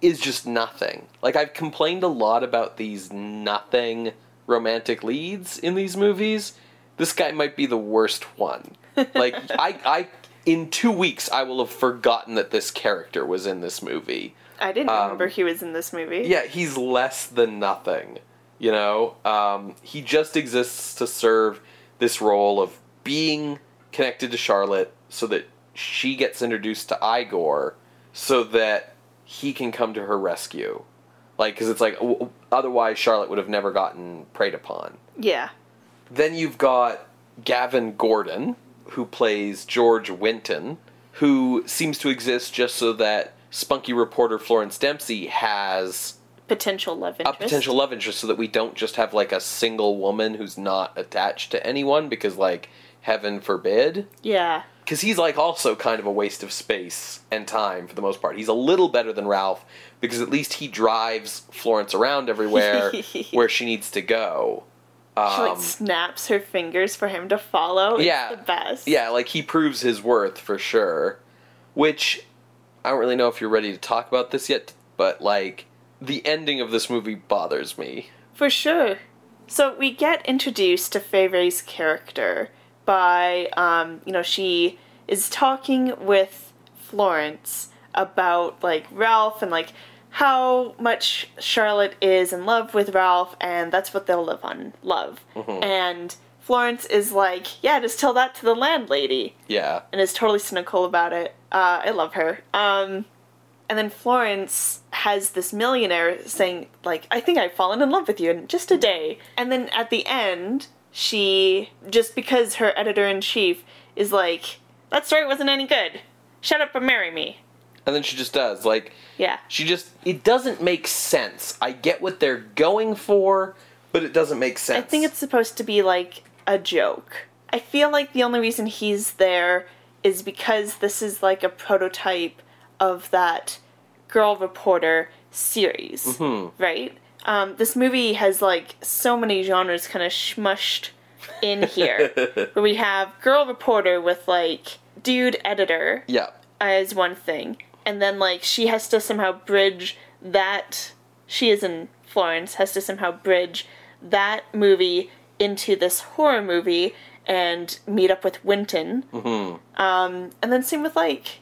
is just nothing. Like I've complained a lot about these nothing romantic leads in these movies. This guy might be the worst one. Like I I in 2 weeks I will have forgotten that this character was in this movie. I didn't Um, remember he was in this movie. Yeah, he's less than nothing. You know, um, he just exists to serve this role of being connected to Charlotte, so that she gets introduced to Igor, so that he can come to her rescue. Like, because it's like w- otherwise Charlotte would have never gotten preyed upon. Yeah. Then you've got Gavin Gordon, who plays George Winton, who seems to exist just so that spunky reporter Florence Dempsey has Potential love interest. a potential love interest so that we don't just have like a single woman who's not attached to anyone because like heaven forbid Yeah. Because he's like also kind of a waste of space and time for the most part he's a little better than ralph because at least he drives florence around everywhere where she needs to go She like um, snaps her fingers for him to follow. It's yeah the best. yeah like he proves his worth for sure which i don't really know if you're ready to talk about this yet but like the ending of this movie bothers me For sure. So we get introduced to Fay Wray's character by, um, you know, she is talking with Florence about, like, Ralph and, like, how much Charlotte is in love with Ralph, and that's what they'll live on love. And Florence is like, yeah, just tell that to the landlady. yeah and is totally cynical about it. Uh, I love her. Um, and then Florence has this millionaire saying, like, I think I've fallen in love with you in just a day. And then at the end, she, just because her editor in chief is like, that story wasn't any good. Shut up and marry me. and then she just does like Yeah. she just it doesn't make sense i get what they're going for but it doesn't make sense. I think it's supposed to be like a joke. I feel like the only reason he's there is because this is like a prototype of that girl reporter series, mm-hmm. right? Um, this movie has like so many genres kind of smushed in here, where we have girl reporter with like dude editor yeah as one thing, and then like she has to somehow bridge that she is in Florence has to somehow bridge that movie into this horror movie and meet up with Winton. Mm-hmm. Um, and then same with like,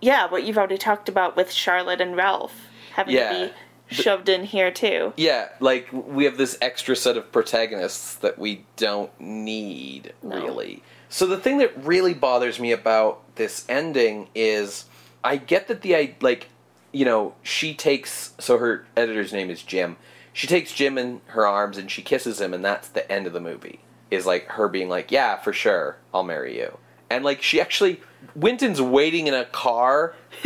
yeah, what you've already talked about with Charlotte and Ralph having Yeah. to be shoved in here too. yeah like we have this extra set of protagonists that we don't need No. really so the thing that really bothers me about this ending is i get that the i like you know she takes so her editor's name is jim she takes jim in her arms and she kisses him and that's the end of the movie is like her being like yeah for sure i'll marry you and like she actually Winton's waiting in a car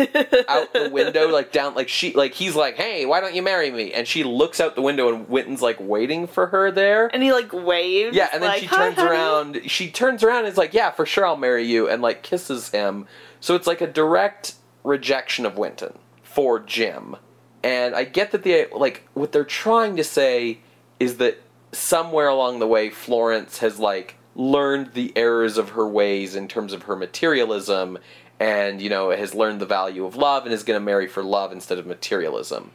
out the window, like down, like she, like he's like, "Hey, why don't you marry me?" And she looks out the window, and Winton's like waiting for her there. And he like waves. Yeah, and then like, she turns honey." around. She turns around and is like, "Yeah, for sure, I'll marry you," and like kisses him. So it's like a direct rejection of Winton for Jim. And I get that the like what they're trying to say is that somewhere along the way, Florence has like learned the errors of her ways in terms of her materialism, and you know has learned the value of love and is going to marry for love instead of materialism,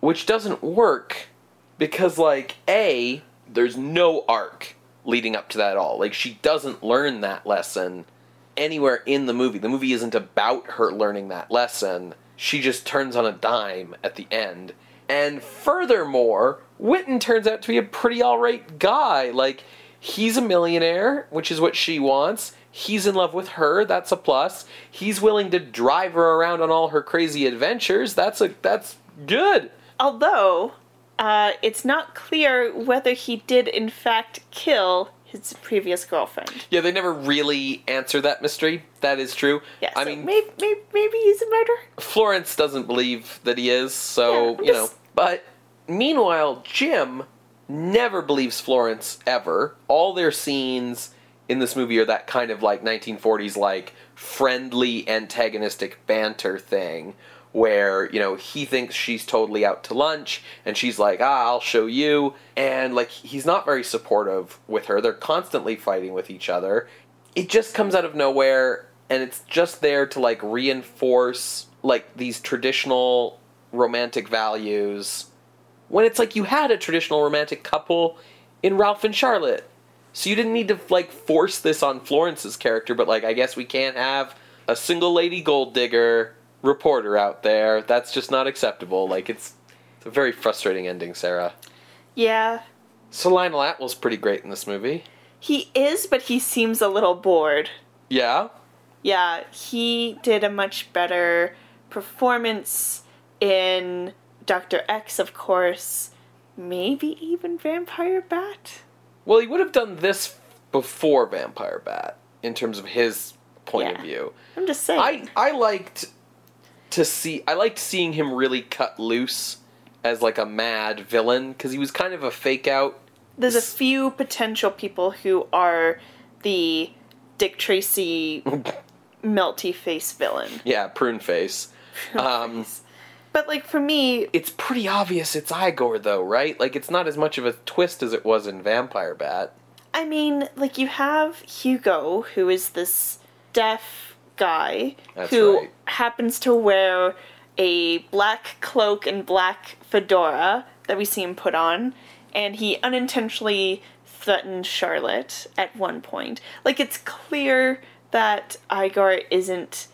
which doesn't work because like a there's no arc leading up to that at all. Like she doesn't learn that lesson anywhere in the movie. The movie isn't about her learning that lesson. She just turns on a dime at the end. And furthermore Winton turns out to be a pretty alright guy. Like he's a millionaire which is what she wants he's in love with her that's a plus he's willing to drive her around on all her crazy adventures that's a that's good Although, uh, it's not clear whether he did in fact kill his previous girlfriend. Yeah, they never really answer that mystery. That is true. Yeah, I so mean, maybe, maybe maybe he's a murderer. Florence doesn't believe that he is, so, Yeah, you know. But meanwhile, Jim never believes Florence ever. All their scenes in this movie are that kind of like 1940s, like friendly antagonistic banter thing. Where, you know, he thinks she's totally out to lunch, and she's like, ah, I'll show you. And, like, he's not very supportive with her. They're constantly fighting with each other. It just comes out of nowhere, and it's just there to, like, reinforce, like, these traditional romantic values when it's like you had a traditional romantic couple in Ralph and Charlotte. So you didn't need to like force this on Florence's character, but like I guess we can't have a single lady gold digger reporter out there. That's just not acceptable. Like it's, it's a very frustrating ending, Sarah. Yeah, So Lionel Atwill's pretty great in this movie. he is, but he seems a little bored. Yeah. Yeah, he did a much better performance in Doctor X, of course. Maybe even Vampire Bat. Well, he would have done this before Vampire Bat in terms of his point Yeah. of view. I'm just saying. I I liked to see I liked seeing him really cut loose as like a mad villain because he was kind of a fake out. There's a few potential people who are the Dick Tracy melty face villain. Yeah, prune face. Um, But like for me, it's pretty obvious it's Igor though, right? Like it's not as much of a twist as it was in Vampire Bat. I mean, like you have Hugo, who is this deaf guy That's who right. happens to wear a black cloak and black fedora that we see him put on, and he unintentionally threatened Charlotte at one point. Like it's clear that Igor isn't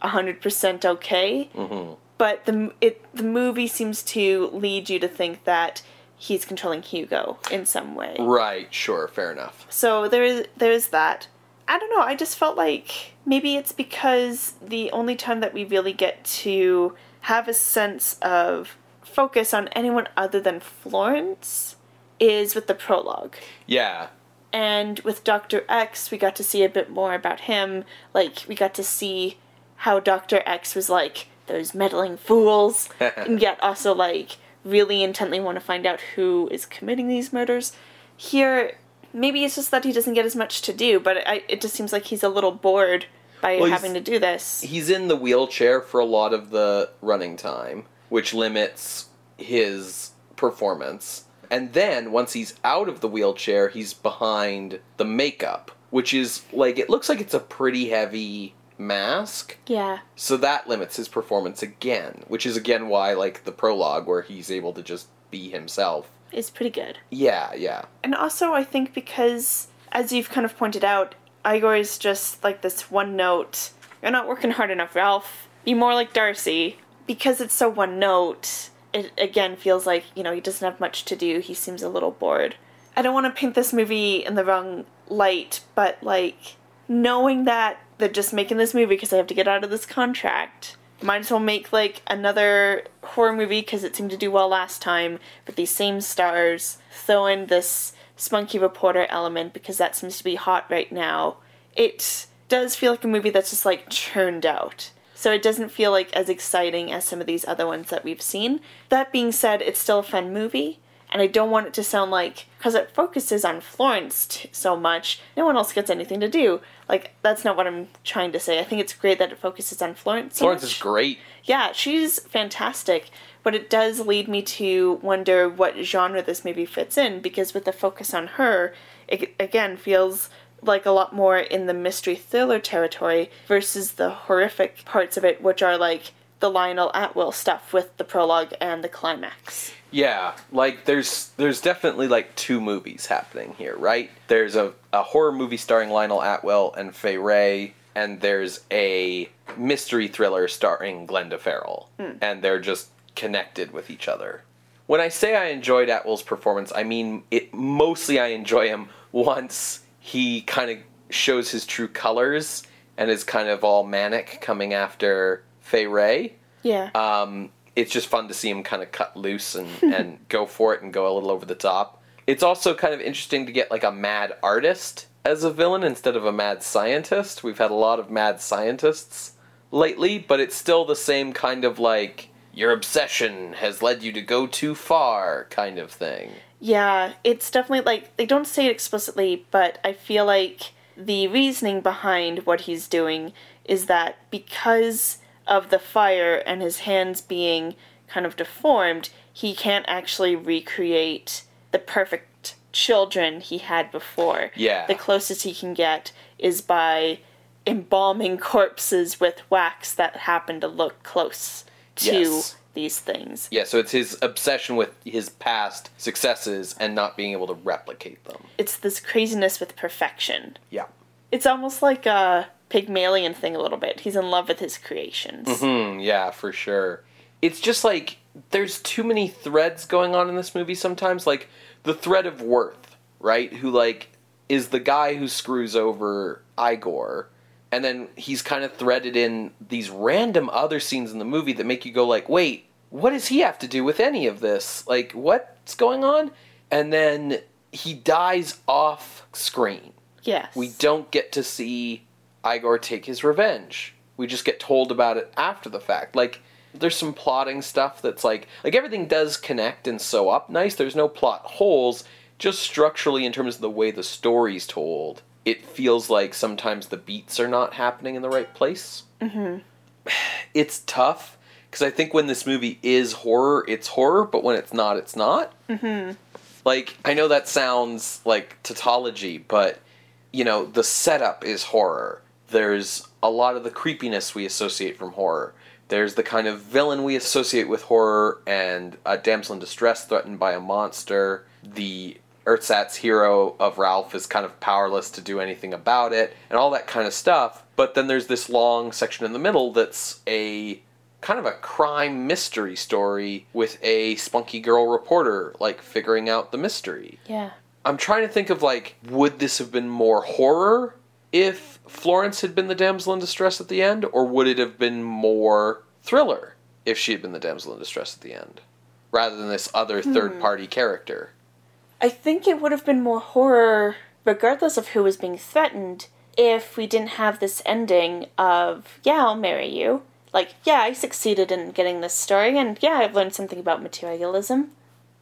hundred percent okay, Mm-hmm. But the it the movie seems to lead you to think that he's controlling Hugo in some way. Right, sure, fair enough. So there is there is that. I don't know. I just felt like maybe it's because the only time that we really get to have a sense of focus on anyone other than Florence is with the prologue. Yeah. And with Dr. X, we got to see a bit more about him. Like, we got to see how Dr. X was like those meddling fools, and yet also, like, really intently want to find out who is committing these murders. Here, maybe it's just that he doesn't get as much to do, but I, it just seems like he's a little bored by Well, having to do this. He's in the wheelchair for a lot of the running time, which limits his performance. And then once he's out of the wheelchair, he's behind the makeup, which is like it looks like it's a pretty heavy mask. Yeah. So that limits his performance again, which is again why like the prologue where he's able to just be himself. It's pretty good. Yeah, yeah. And also, I think because, as you've kind of pointed out, Igor is just like this one note. You're not working hard enough, Ralph. Be more like Darcy. Because it's so one note, it again feels like, you know, he doesn't have much to do. He seems a little bored. I don't want to paint this movie in the wrong light, but like, knowing that they're just making this movie because they have to get out of this contract, might as well make like another horror movie because it seemed to do well last time but these same stars. Throw in this spunky reporter element because that seems to be hot right now. It does feel like a movie that's just like churned out. So it doesn't feel like as exciting as some of these other ones that we've seen. That being said, it's still a fun movie. And I don't want it to sound like, because it focuses on Florence t- so much, no one else gets anything to do. Like, that's not what I'm trying to say. I think it's great that it focuses on Florence. So Florence much. is great. Yeah, she's fantastic. But it does lead me to wonder what genre this movie fits in, because with the focus on her, it again feels like a lot more in the mystery thriller territory versus the horrific parts of it, which are like the Lionel Atwill stuff with the prologue and the climax. Yeah, like there's there's definitely like two movies happening here, right? There's a, a horror movie starring Lionel Atwill and Fay Wray, and there's a mystery thriller starring Glenda Farrell, and they're just connected with each other. When I say I enjoyed Atwill's performance, I mean it mostly I enjoy him once he kind of shows his true colors and is kind of all manic coming after Fay Wray Yeah. um, it's just fun to see him kind of cut loose and, and go for it and go a little over the top. It's also kind of interesting to get like a mad artist as a villain instead of a mad scientist. We've had a lot of mad scientists lately, but it's still the same kind of like your obsession has led you to go too far kind of thing. Yeah, it's definitely like they don't say it explicitly, but I feel like the reasoning behind what he's doing is that because of the fire and his hands being kind of deformed, he can't actually recreate the perfect children he had before. Yeah. The closest he can get is by embalming corpses with wax that happen to look close to Yes. these things. Yeah, so it's his obsession with his past successes and not being able to replicate them. It's this craziness with perfection. Yeah. It's almost like a Pygmalion thing a little bit. He's in love with his creations. Hmm, yeah, for sure. It's just like there's too many threads going on in this movie sometimes. Like the thread of Worth, right? Who like is the guy who screws over Igor, and then he's kind of threaded in these random other scenes in the movie that make you go like, wait, what does he have to do with any of this? Like, what's going on? And then he dies off screen Yes. we don't get to see Igor take his revenge. We just get told about it after the fact. Like there's some plotting stuff that's like like everything does connect and sew up nice. There's no plot holes. Just structurally in terms of the way the story's told, it feels like sometimes the beats are not happening in the right place. Mm-hmm. It's tough because I think when this movie is horror, it's horror, but when it's not, it's not. Mm-hmm. Like I know that sounds like tautology, but you know, the setup is horror. There's a lot of the creepiness we associate from horror. There's the kind of villain we associate with horror and a damsel in distress threatened by a monster. The Earthsat's hero of Ralph is kind of powerless to do anything about it, and all that kind of stuff. But then there's this long section in the middle that's a kind of a crime mystery story with a spunky girl reporter, like figuring out the mystery. yeah. I'm trying to think of like, would this have been more horror if Florence had been the damsel in distress at the end, or would it have been more thriller if she had been the damsel in distress at the end, rather than this other hmm. third party character? I think it would have been more horror, regardless of who was being threatened, if we didn't have this ending of, yeah, I'll marry you. Like, yeah, I succeeded in getting this story, and yeah, I've learned something about materialism.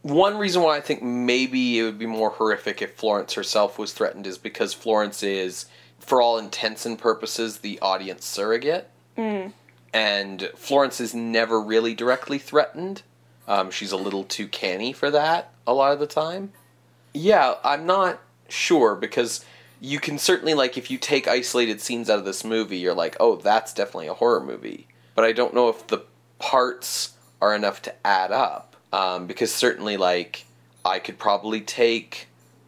One reason why I think maybe it would be more horrific if Florence herself was threatened is because Florence is, for all intents and purposes, the audience surrogate. And Florence is never really directly threatened. Um, she's a little too canny for that a lot of the time. Yeah, I'm not sure because you can certainly, like, if you take isolated scenes out of this movie, you're like, oh, that's definitely a horror movie. But I don't know if the parts are enough to add up. Um, because certainly, like, I could probably take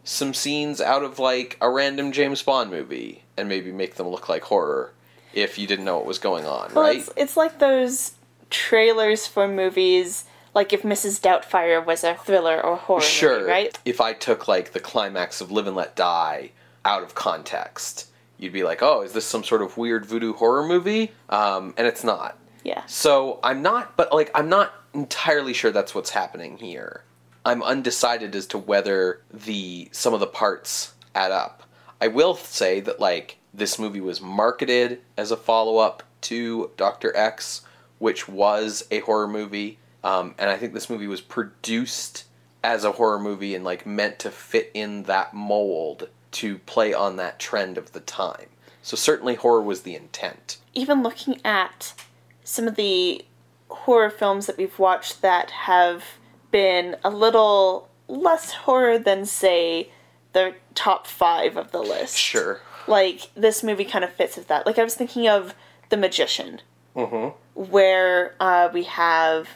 some scenes out of, like, a random James Bond movie and maybe make them look like horror if you didn't know what was going on, Well, right? it's, it's like those trailers for movies, like if Mrs. Doubtfire was a thriller or horror Sure. movie, right? If I took like the climax of Live and Let Die out of context, you'd be like, "Oh, is this some sort of weird voodoo horror movie?" Um, and it's not. Yeah. So I'm not, but like I'm not entirely sure that's what's happening here. I'm undecided as to whether the some of the parts add up. I will say that like This movie was marketed as a follow up to Doctor X, which was a horror movie, um, and I think this movie was produced as a horror movie and like meant to fit in that mold to play on that trend of the time. So certainly horror was the intent. Even looking at some of the horror films that we've watched that have been a little less horror than, say, the top five of the list. Sure. Like, this movie kind of fits with that. Like, I was thinking of The Magician, Mm-hmm. where uh, we have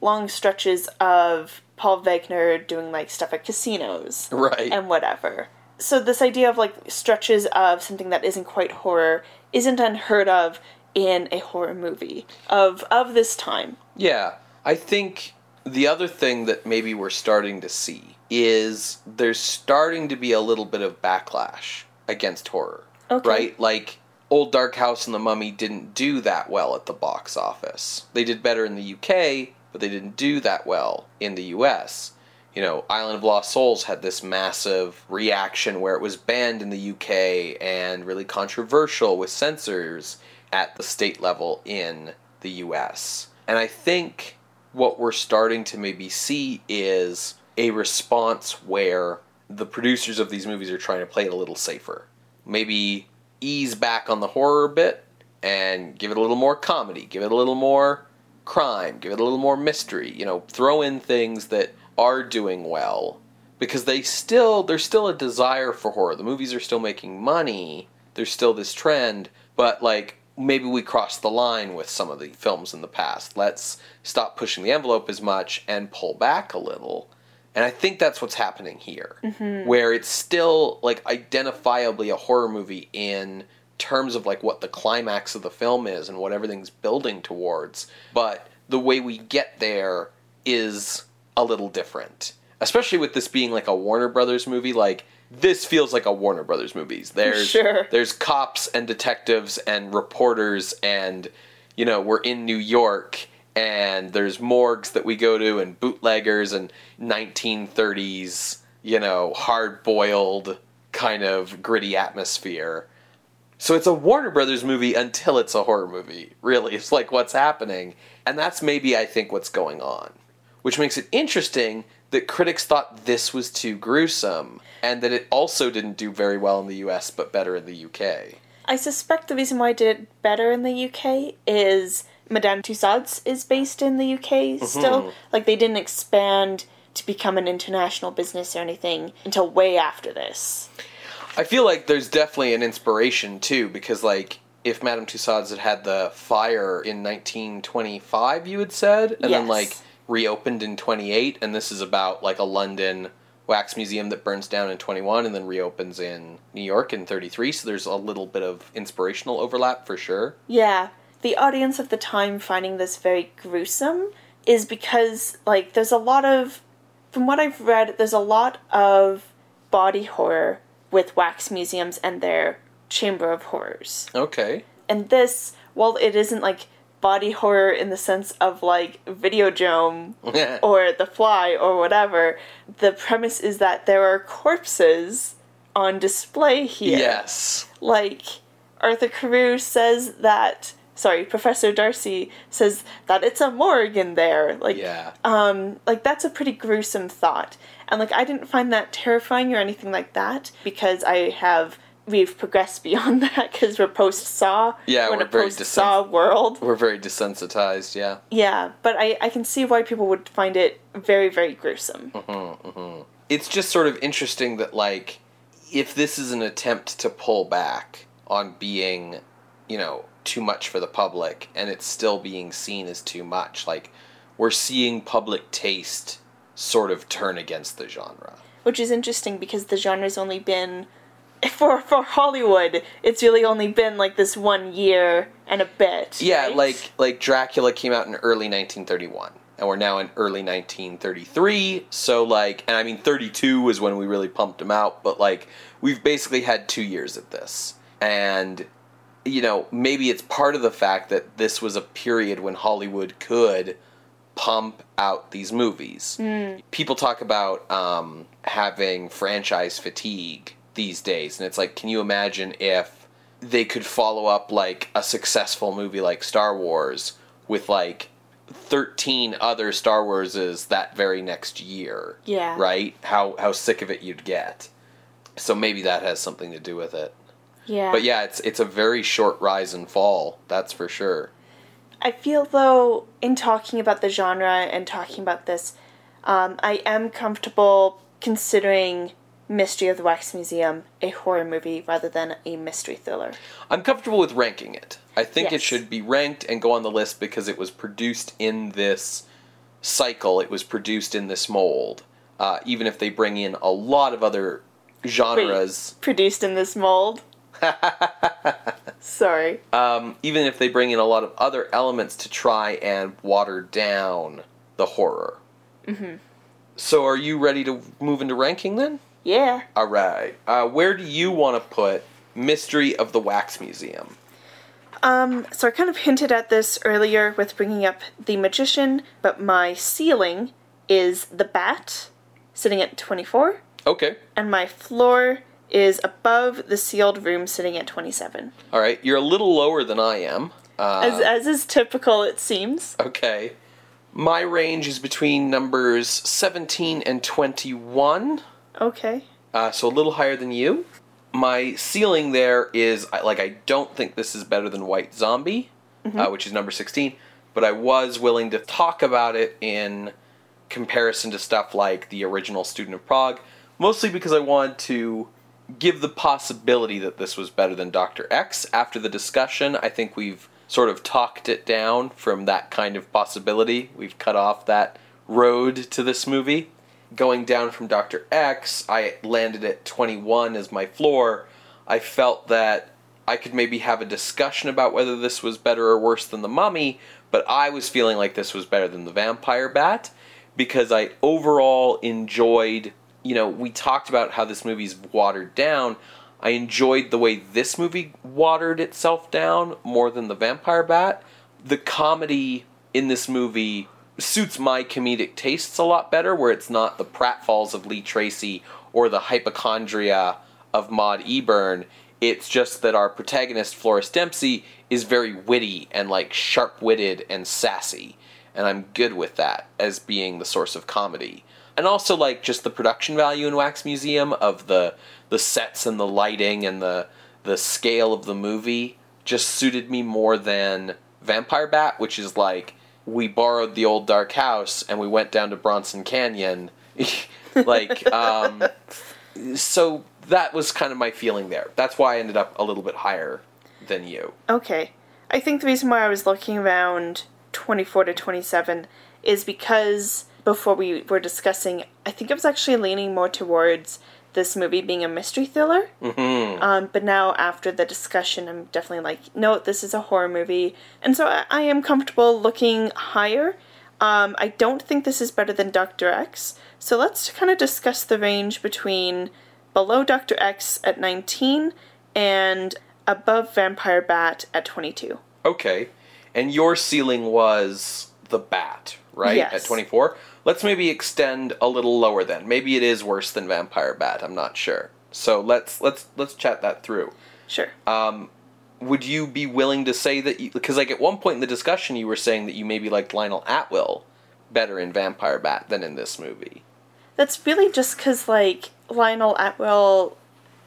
long stretches of Paul Wegener doing, like, stuff at casinos Right. and whatever. So this idea of like stretches of something that isn't quite horror isn't unheard of in a horror movie of of this time. Yeah, I think the other thing that maybe we're starting to see is there's starting to be a little bit of backlash against horror. Okay. Right? Like Old Dark House and The Mummy didn't do that well at the box office. They did better in the UK, but they didn't do that well in the US. You know, Island of Lost Souls had this massive reaction where it was banned in the UK and really controversial with censors at the state level in the US. And I think what we're starting to maybe see is a response where the producers of these movies are trying to play it a little safer. Maybe ease back on the horror bit and give it a little more comedy, give it a little more crime, give it a little more mystery, you know, throw in things that are doing well because they still there's still a desire for horror. The movies are still making money. There's still this trend, but like maybe we crossed the line with some of the films in the past. Let's stop pushing the envelope as much and pull back a little. And I think that's what's happening here, mm-hmm. where it's still like identifiably a horror movie in terms of like what the climax of the film is and what everything's building towards. But the way we get there is a little different, especially with this being like a Warner Brothers movie. Like this feels like a Warner Brothers movies. There's Sure. there's cops and detectives and reporters and you know we're in New York and there's morgues that we go to and bootleggers and 1930s you know hard boiled kind of gritty atmosphere. So it's a Warner Brothers movie until it's a horror movie. Really, it's like what's happening, and that's maybe I think what's going on, which makes it interesting that critics thought this was too gruesome, and that it also didn't do very well in the U.S. but better in the U.K. I suspect the reason why it did better in the UK is Madame Tussauds is based in the UK mm-hmm. still. Like they didn't expand to become an international business or anything until way after this. I feel like there's definitely an inspiration too, because like if Madame Tussauds had had the fire in 1925, you had said, and then like reopened in 28, and this is about like a London wax museum that burns down in 21 and then reopens in New York in 33. So there's a little bit of inspirational overlap for sure. Yeah, the audience of the time finding this very gruesome is because, like, there's a lot of, from what I've read, there's a lot of body horror with wax museums and their chamber of horrors. Okay. And this, while it isn't like body horror in the sense of like Videodrome or The Fly or whatever, the premise is that there are corpses on display here. yes. Like Arthur Carewe says that sorry, Professor Darcy says that it's a morgue in there. Like Yeah. um like that's a pretty gruesome thought. And like I didn't find that terrifying or anything like that because I have we've progressed beyond that because we're post Saw. Yeah, we're we're a very post Saw world. We're very desensitized, yeah. Yeah, but I I can see why people would find it very very gruesome. Mm-hmm, mm-hmm. it's just sort of interesting that like if this is an attempt to pull back on being you know too much for the public and it's still being seen as too much like we're seeing public taste sort of turn against the genre which is interesting because the genre's only been for for Hollywood, it's really only been like this one year and a bit. yeah right? like like dracula came out in early 1931 and we're now in early 1933 so like and i mean 32 was when we really pumped them out but like we've basically had two years of this and you know maybe it's part of the fact that this was a period when hollywood could pump out these movies people talk about um, having franchise fatigue these days and it's like can you imagine if they could follow up like a successful movie like Star Wars with like 13 other Star Warses that very next year. Yeah. Right? How how sick of it you'd get. So maybe that has something to do with it. Yeah. But yeah, it's it's a very short rise and fall, that's for sure. I feel though, in talking about the genre and talking about this, um, I am comfortable considering Mystery of the Wax Museum a horror movie rather than a mystery thriller. I'm comfortable with ranking it. I think it should be ranked and go on the list because it was produced in this cycle. It was produced in this mold. Uh, even if they bring in a lot of other genres, Produced in this mold. Sorry. um, even if they bring in a lot of other elements to try and water down the horror. Mm-hmm. So, are you ready to move into ranking then? Yeah. All right. Uh, where do you want to put Mystery of the Wax Museum? Um, so I kind of hinted at this earlier with bringing up the magician, but my ceiling is the bat, sitting at 24, Okay. and my floor is above the sealed room, sitting at 27. All right. You're a little lower than I am. Uh, As, as is typical, it seems. Okay. My range is between numbers 17 and 21, Okay. uh, so a little higher than you. My ceiling there is, like, I don't think this is better than White Zombie, uh, which is number 16, but I was willing to talk about it in comparison to stuff like the original Student of Prague, mostly because I wanted to give the possibility that this was better than Dr. X. After the discussion, I think we've sort of talked it down from that kind of possibility. We've cut off that road to this movie. Going down from Dr. X, I landed at 21 as my floor. I felt that I could maybe have a discussion about whether this was better or worse than The Mummy, but I was feeling like this was better than The Vampire Bat because I overall enjoyed, you know, we talked about how this movie's watered down. I enjoyed the way this movie watered itself down more than The Vampire Bat. The comedy in this movie suits my comedic tastes a lot better, where it's not the pratfalls of Lee Tracy or the hypochondria of Maude Eburne. It's just that our protagonist, Florence Dempsey, is very witty and like sharp witted and sassy. And I'm good with that as being the source of comedy. And also like just the production value in Wax Museum of the the sets and the lighting and the the scale of the movie just suited me more than Vampire Bat, which is like we borrowed the old dark house and we went down to Bronson Canyon. like um so that was kind of my feeling there. That's why I ended up a little bit higher than you. Okay. I think the reason why I was looking around 24 to 27 is because before we were discussing, I think I was actually leaning more towards this movie being a mystery thriller. Mm-hmm. Um, but now after the discussion, I'm definitely like, no, this is a horror movie. And so I, I am comfortable looking higher. Um, I don't think this is better than Dr. X. So let's kind of discuss the range between below Dr. X at 19 and above Vampire Bat at 22. Okay. And your ceiling was the bat, right? Yes. At 24. Let's maybe extend a little lower then. Maybe it is worse than Vampire Bat, I'm not sure. So let's let's let's chat that through. Sure. Um, would you be willing to say that because like at one point in the discussion you were saying that you maybe liked Lionel Atwill better in Vampire Bat than in this movie. That's really just because, like, Lionel Atwill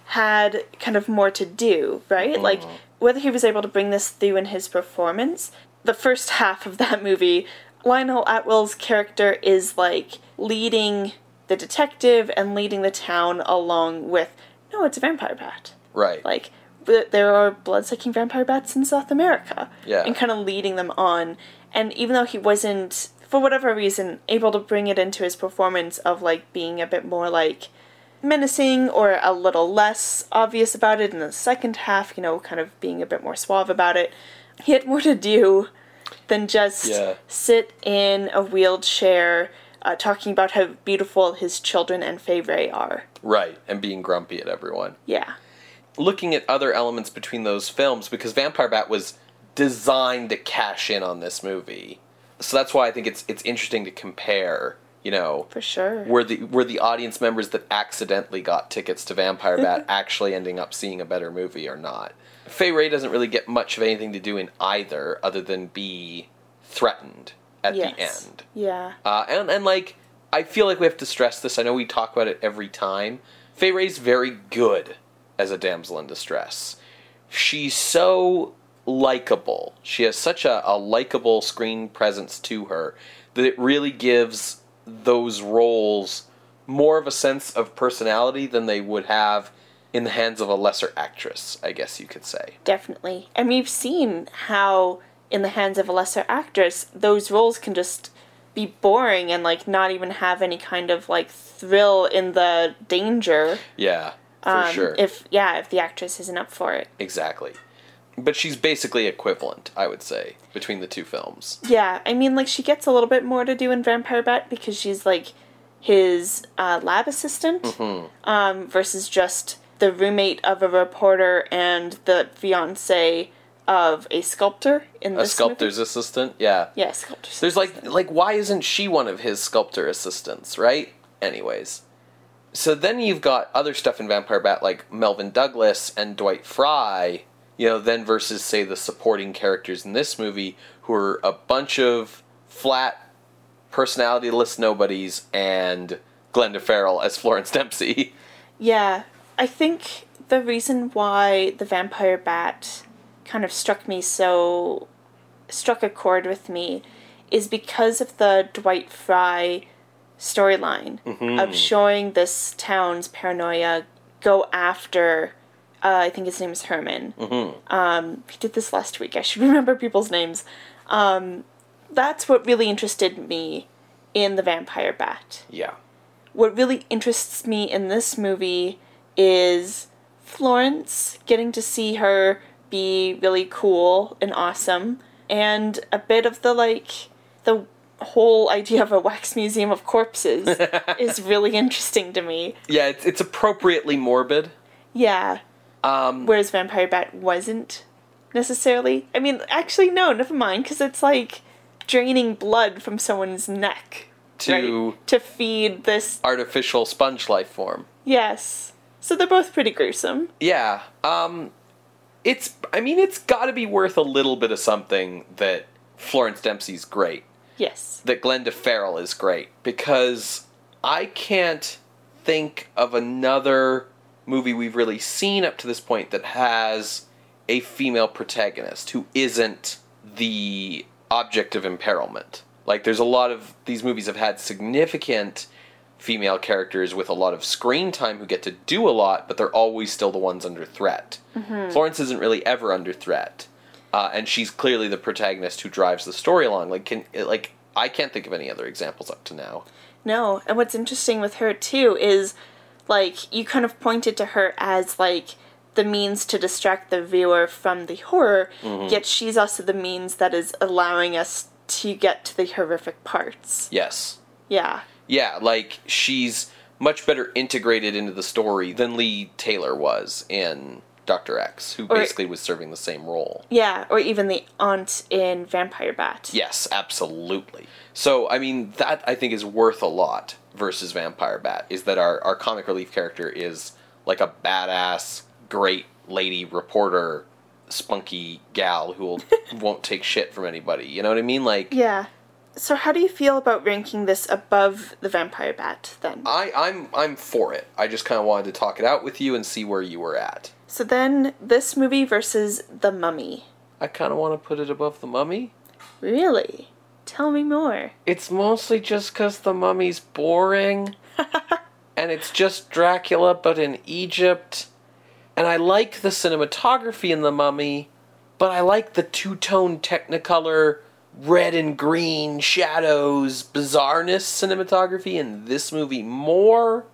had kind of more to do, right? Mm-hmm. Like, whether he was able to bring this through in his performance, the first half of that movie, Lionel Atwill's character is, like, leading the detective and leading the town along with, no, it's a vampire bat. Right. Like, there are blood sucking vampire bats in South America. Yeah. And kind of leading them on. And even though he wasn't, for whatever reason, able to bring it into his performance of like being a bit more like menacing or a little less obvious about it in the second half, you know, kind of being a bit more suave about it, he had more to do than just Yeah. sit in a wheelchair uh, talking about how beautiful his children and Favre are. Right. And being grumpy at everyone. Yeah. looking at other elements between those films because Vampire Bat was designed to cash in on this movie. So that's why I think it's it's interesting to compare You know, For sure. were the were the audience members that accidentally got tickets to Vampire Bat actually ending up seeing a better movie or not? Fay Wray doesn't really get much of anything to do in either, other than be threatened at the end. Yeah. Uh, and and like I feel like we have to stress this. I know we talk about it every time. Fay Wray's very good as a damsel in distress. She's so likable. She has such a, a likable screen presence to her that it really gives those roles more of a sense of personality than they would have in the hands of a lesser actress, I guess you could say. Definitely. And we've seen how, in the hands of a lesser actress, those roles can just be boring and, like, not even have any kind of, like, thrill in the danger. Yeah, for um, sure. If, yeah, if the actress isn't up for it. Exactly. But she's basically equivalent, I would say, between the two films. Yeah, I mean, like, she gets a little bit more to do in Vampire Bat because she's, like, his uh, lab assistant Mm-hmm. um, versus just the roommate of a reporter and the fiance of a sculptor in A sculptor's movie. assistant, yeah. Yeah, sculptor's There's like like why isn't she one of his sculptor assistants, right? Anyways. So then you've got other stuff in Vampire Bat like Melvyn Douglas and Dwight Frye, you know, then versus say the supporting characters in this movie who are a bunch of flat personalityless nobodies and Glenda Farrell as Florence Dempsey. Yeah, I think the reason why the vampire bat kind of struck me so struck a chord with me is because of the Dwight Frye storyline of showing this town's paranoia go after uh, I think his name is Herman. Um, he did this last week. I should remember people's names. Um, that's what really interested me in the vampire bat Yeah. what really interests me in this movie is Florence getting to see her be really cool and awesome, and a bit of the like the whole idea of a wax museum of corpses is really interesting to me. Yeah, it's, it's appropriately morbid. Yeah, Um, whereas Vampire Bat wasn't necessarily. I mean, actually, no, never mind, because it's like draining blood from someone's neck to right? to feed this. artificial sponge life form. Yes, so they're both pretty gruesome. Yeah. Um it's I mean it's got to be worth a little bit of something that Florence Dempsey's great. Yes. That Glenda Farrell is great because I can't think of another movie we've really seen up to this point that has a female protagonist who isn't the object of imperilment. Like there's a lot of these movies have had significant female characters with a lot of screen time who get to do a lot, but they're always still the ones under threat. Florence isn't really ever under threat, uh, and she's clearly the protagonist who drives the story along. Like, can like I can't think of any other examples up to now. No, and what's interesting with her too is like you kind of pointed to her as like the means to distract the viewer from the horror, yet she's also the means that is allowing us to get to the horrific parts. Yes, Yeah. Yeah, like she's much better integrated into the story than Lee Taylor was in Doctor X, who Or- basically was serving the same role. Yeah, or even the aunt in Vampire Bat. Yes, absolutely. So, I mean, that I think is worth a lot versus Vampire Bat, is that our, our comic relief character is like a badass, great lady reporter, spunky gal who will, won't take shit from anybody. You know what I mean? Like, Yeah. So how do you feel about ranking this above the Vampire Bat then? I, I'm, I'm for it. I just kind of wanted to talk it out with you and see where you were at. So then this movie versus The Mummy. I kind of want to put it above the mummy. Really? Tell me more. It's mostly just because the mummy's boring. and it's just Dracula, but in Egypt. And I like the cinematography in The Mummy, but I like the two tone Technicolor red and green shadows bizarreness cinematography in this movie more.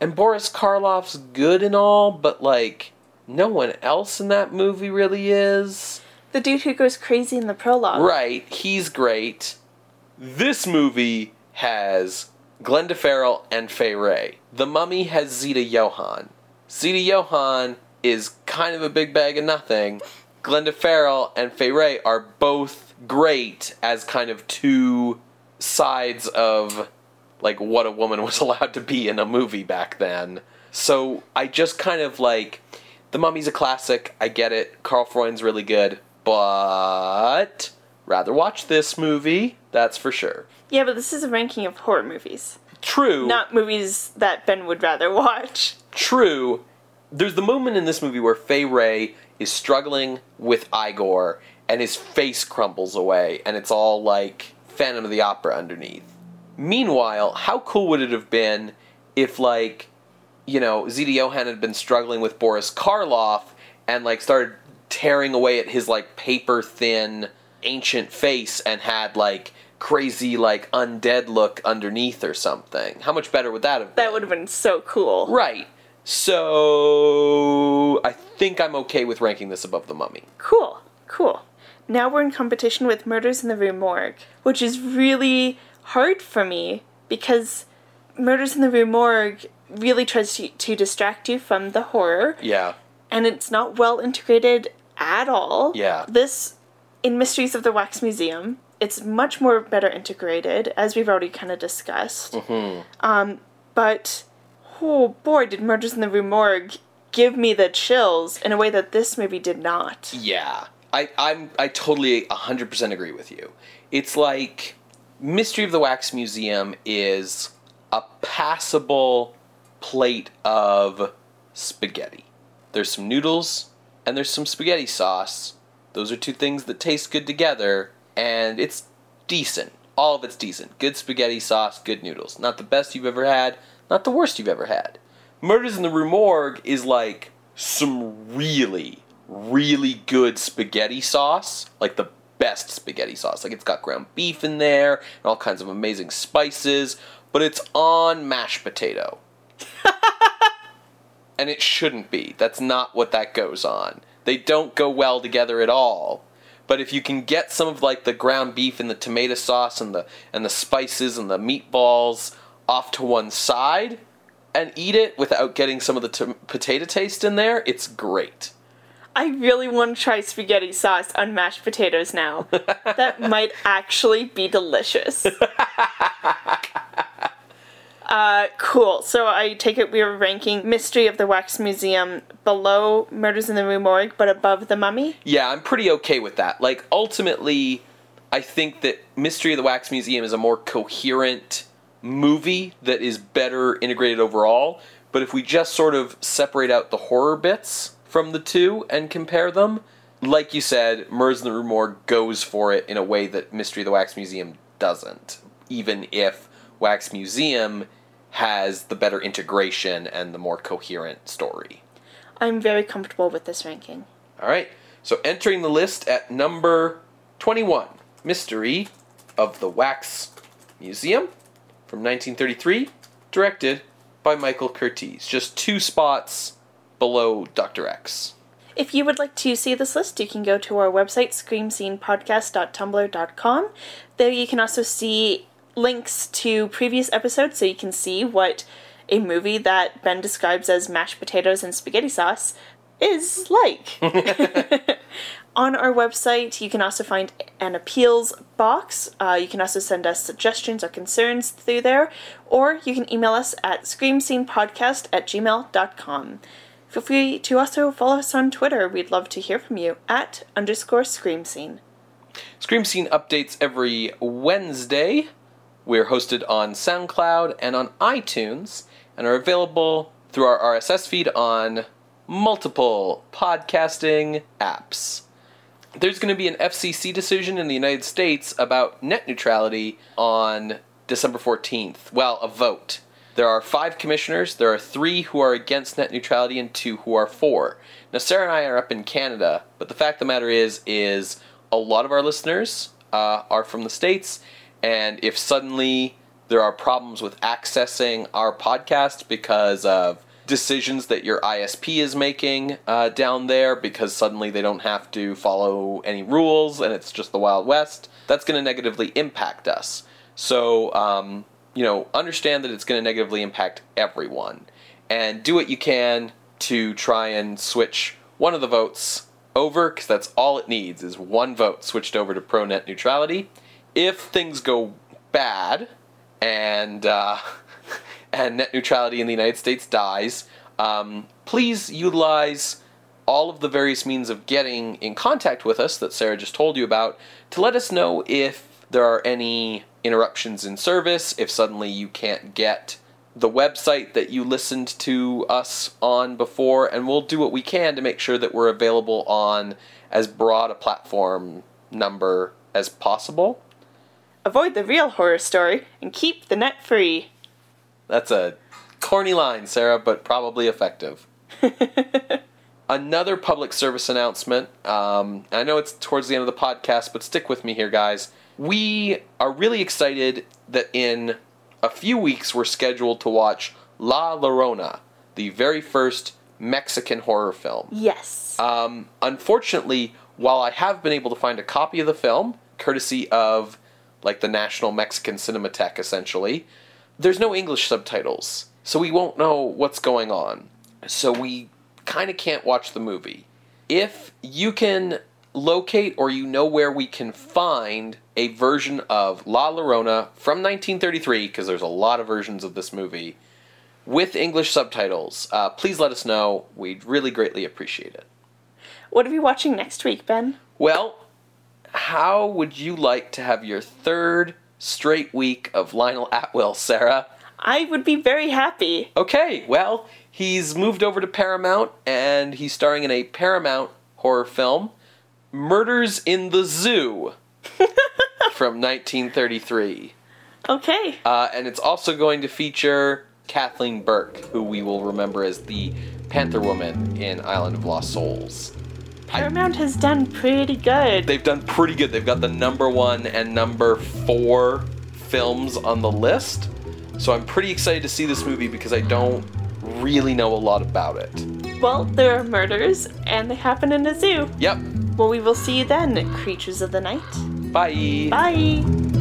And Boris Karloff's good and all, but like, no one else in that movie really is. The dude who goes crazy in the prologue. Right, he's great. This movie has Glenda Farrell and Fay Wray. The Mummy has Zita Johann. Zita Johann is kind of a big bag of nothing. Glenda Farrell and Fay Wray are both great as kind of two sides of like what a woman was allowed to be in a movie back then. So I just kind of like The Mummy's a classic. I get it. Karl Freund's really good, but rather watch this movie. That's for sure. Yeah, but this is a ranking of horror movies, True. not movies that Ben would rather watch. True. There's the moment in this movie where Fay Wray is struggling with Igor and his face crumbles away and it's all like Phantom of the Opera underneath. Meanwhile, how cool would it have been if like you know, Zita Johann had been struggling with Boris Karloff and like started tearing away at his like paper thin ancient face and had like crazy like undead look underneath or something. How much better would that have been? That would have been so cool. Right. So I think I'm okay with ranking this above the mummy. Cool, cool. Now we're in competition with Murders in the Rue Morgue, which is really hard for me because Murders in the Rue Morgue really tries to, to distract you from the horror, Yeah. and it's not well integrated at all. Yeah. This, in Mysteries of the Wax Museum, it's much more better integrated, as we've already kind of discussed. Mm-hmm. Um, but, oh boy, did Murders in the Rue Morgue give me the chills in a way that this movie did not. Yeah. I, I'm I totally 100% agree with you. It's like Mystery of the Wax Museum is a passable plate of spaghetti. There's some noodles and there's some spaghetti sauce. Those are two things that taste good together and it's decent. All of it's decent. Good spaghetti sauce, good noodles. Not the best you've ever had, not the worst you've ever had. Murders in the Rue Morgue is like some really, really good spaghetti sauce, like the best spaghetti sauce. Like it's got ground beef in there and all kinds of amazing spices, but it's on mashed potato. and it shouldn't be. That's not what that goes on. They don't go well together at all. But if you can get some of like the ground beef and the tomato sauce and the and the spices and the meatballs off to one side and eat it without getting some of the t- potato taste in there, it's great. I really want to try spaghetti sauce on mashed potatoes now. that might actually be delicious. uh, cool. So I take it we are ranking Mystery of the Wax Museum below Murders in the Rue Morgue, but above The Mummy. Yeah, I'm pretty okay with that. Like ultimately, I think that Mystery of the Wax Museum is a more coherent movie that is better integrated overall. But if we just sort of separate out the horror bits from the two and compare them, like you said, Murders in the Rue Morgue goes for it in a way that Mystery of the Wax Museum doesn't. Even if Wax Museum has the better integration and the more coherent story. I'm very comfortable with this ranking. All right. So entering the list at number 21, Mystery of the Wax Museum from 1933, directed by Michael Curtiz. Just two spots below Dr. X. If you would like to see this list, you can go to our website, screamscenepodcast.tumblr.com. There you can also see links to previous episodes so you can see what a movie that Ben describes as mashed potatoes and spaghetti sauce is like. On our website, you can also find an appeals box. Uh, you can also send us suggestions or concerns through there, or you can email us at screamscenepodcast at gmail.com. Feel free to also follow us on Twitter. We'd love to hear from you at underscore scream scene. Scream Scene updates every Wednesday. We're hosted on SoundCloud and on iTunes and are available through our RSS feed on multiple podcasting apps. There's going to be an FCC decision in the United States about net neutrality on December 14th. Well, a vote. There are five commissioners. There are three who are against net neutrality and two who are for. Now, Sarah and I are up in Canada, but the fact of the matter is, is a lot of our listeners uh, are from the states, and if suddenly there are problems with accessing our podcast because of decisions that your ISP is making uh, down there, because suddenly they don't have to follow any rules and it's just the Wild West, that's going to negatively impact us. So, um, you know, understand that it's going to negatively impact everyone, and do what you can to try and switch one of the votes over, because that's all it needs is one vote switched over to pro net neutrality. If things go bad and uh, and net neutrality in the United States dies, um, please utilize all of the various means of getting in contact with us that Sarah just told you about to let us know if there are any interruptions in service, if suddenly you can't get the website that you listened to us on before, and we'll do what we can to make sure that we're available on as broad a platform number as possible. Avoid the real horror story and keep the net free. That's a corny line, Sarah, but probably effective. Another public service announcement. Um, I know it's towards the end of the podcast, but stick with me here, guys. We are really excited that in a few weeks we're scheduled to watch La Llorona, the very first Mexican horror film. Yes. Um, unfortunately, while I have been able to find a copy of the film, courtesy of like the National Mexican Cinematheque, essentially, there's no English subtitles, so we won't know what's going on. So we kind of can't watch the movie. If you can locate or you know where we can find a version of La Llorona from 1933, because there's a lot of versions of this movie, with English subtitles, uh, please let us know. We'd really greatly appreciate it. What are we watching next week, Ben? Well, how would you like to have your third straight week of Lionel Atwill, Sarah? I would be very happy. Okay, well, he's moved over to Paramount and he's starring in a Paramount horror film, Murders in the Zoo, from 1933. Okay. Uh, and it's also going to feature Kathleen Burke, who we will remember as the Panther Woman in Island of Lost Souls. Paramount has done pretty good. They've done pretty good. They've got the number one and number four films on the list. So I'm pretty excited to see this movie because I don't really know a lot about it. Well, there are murders, and they happen in a zoo. Yep. Well, we will see you then, creatures of the night. Bye. Bye.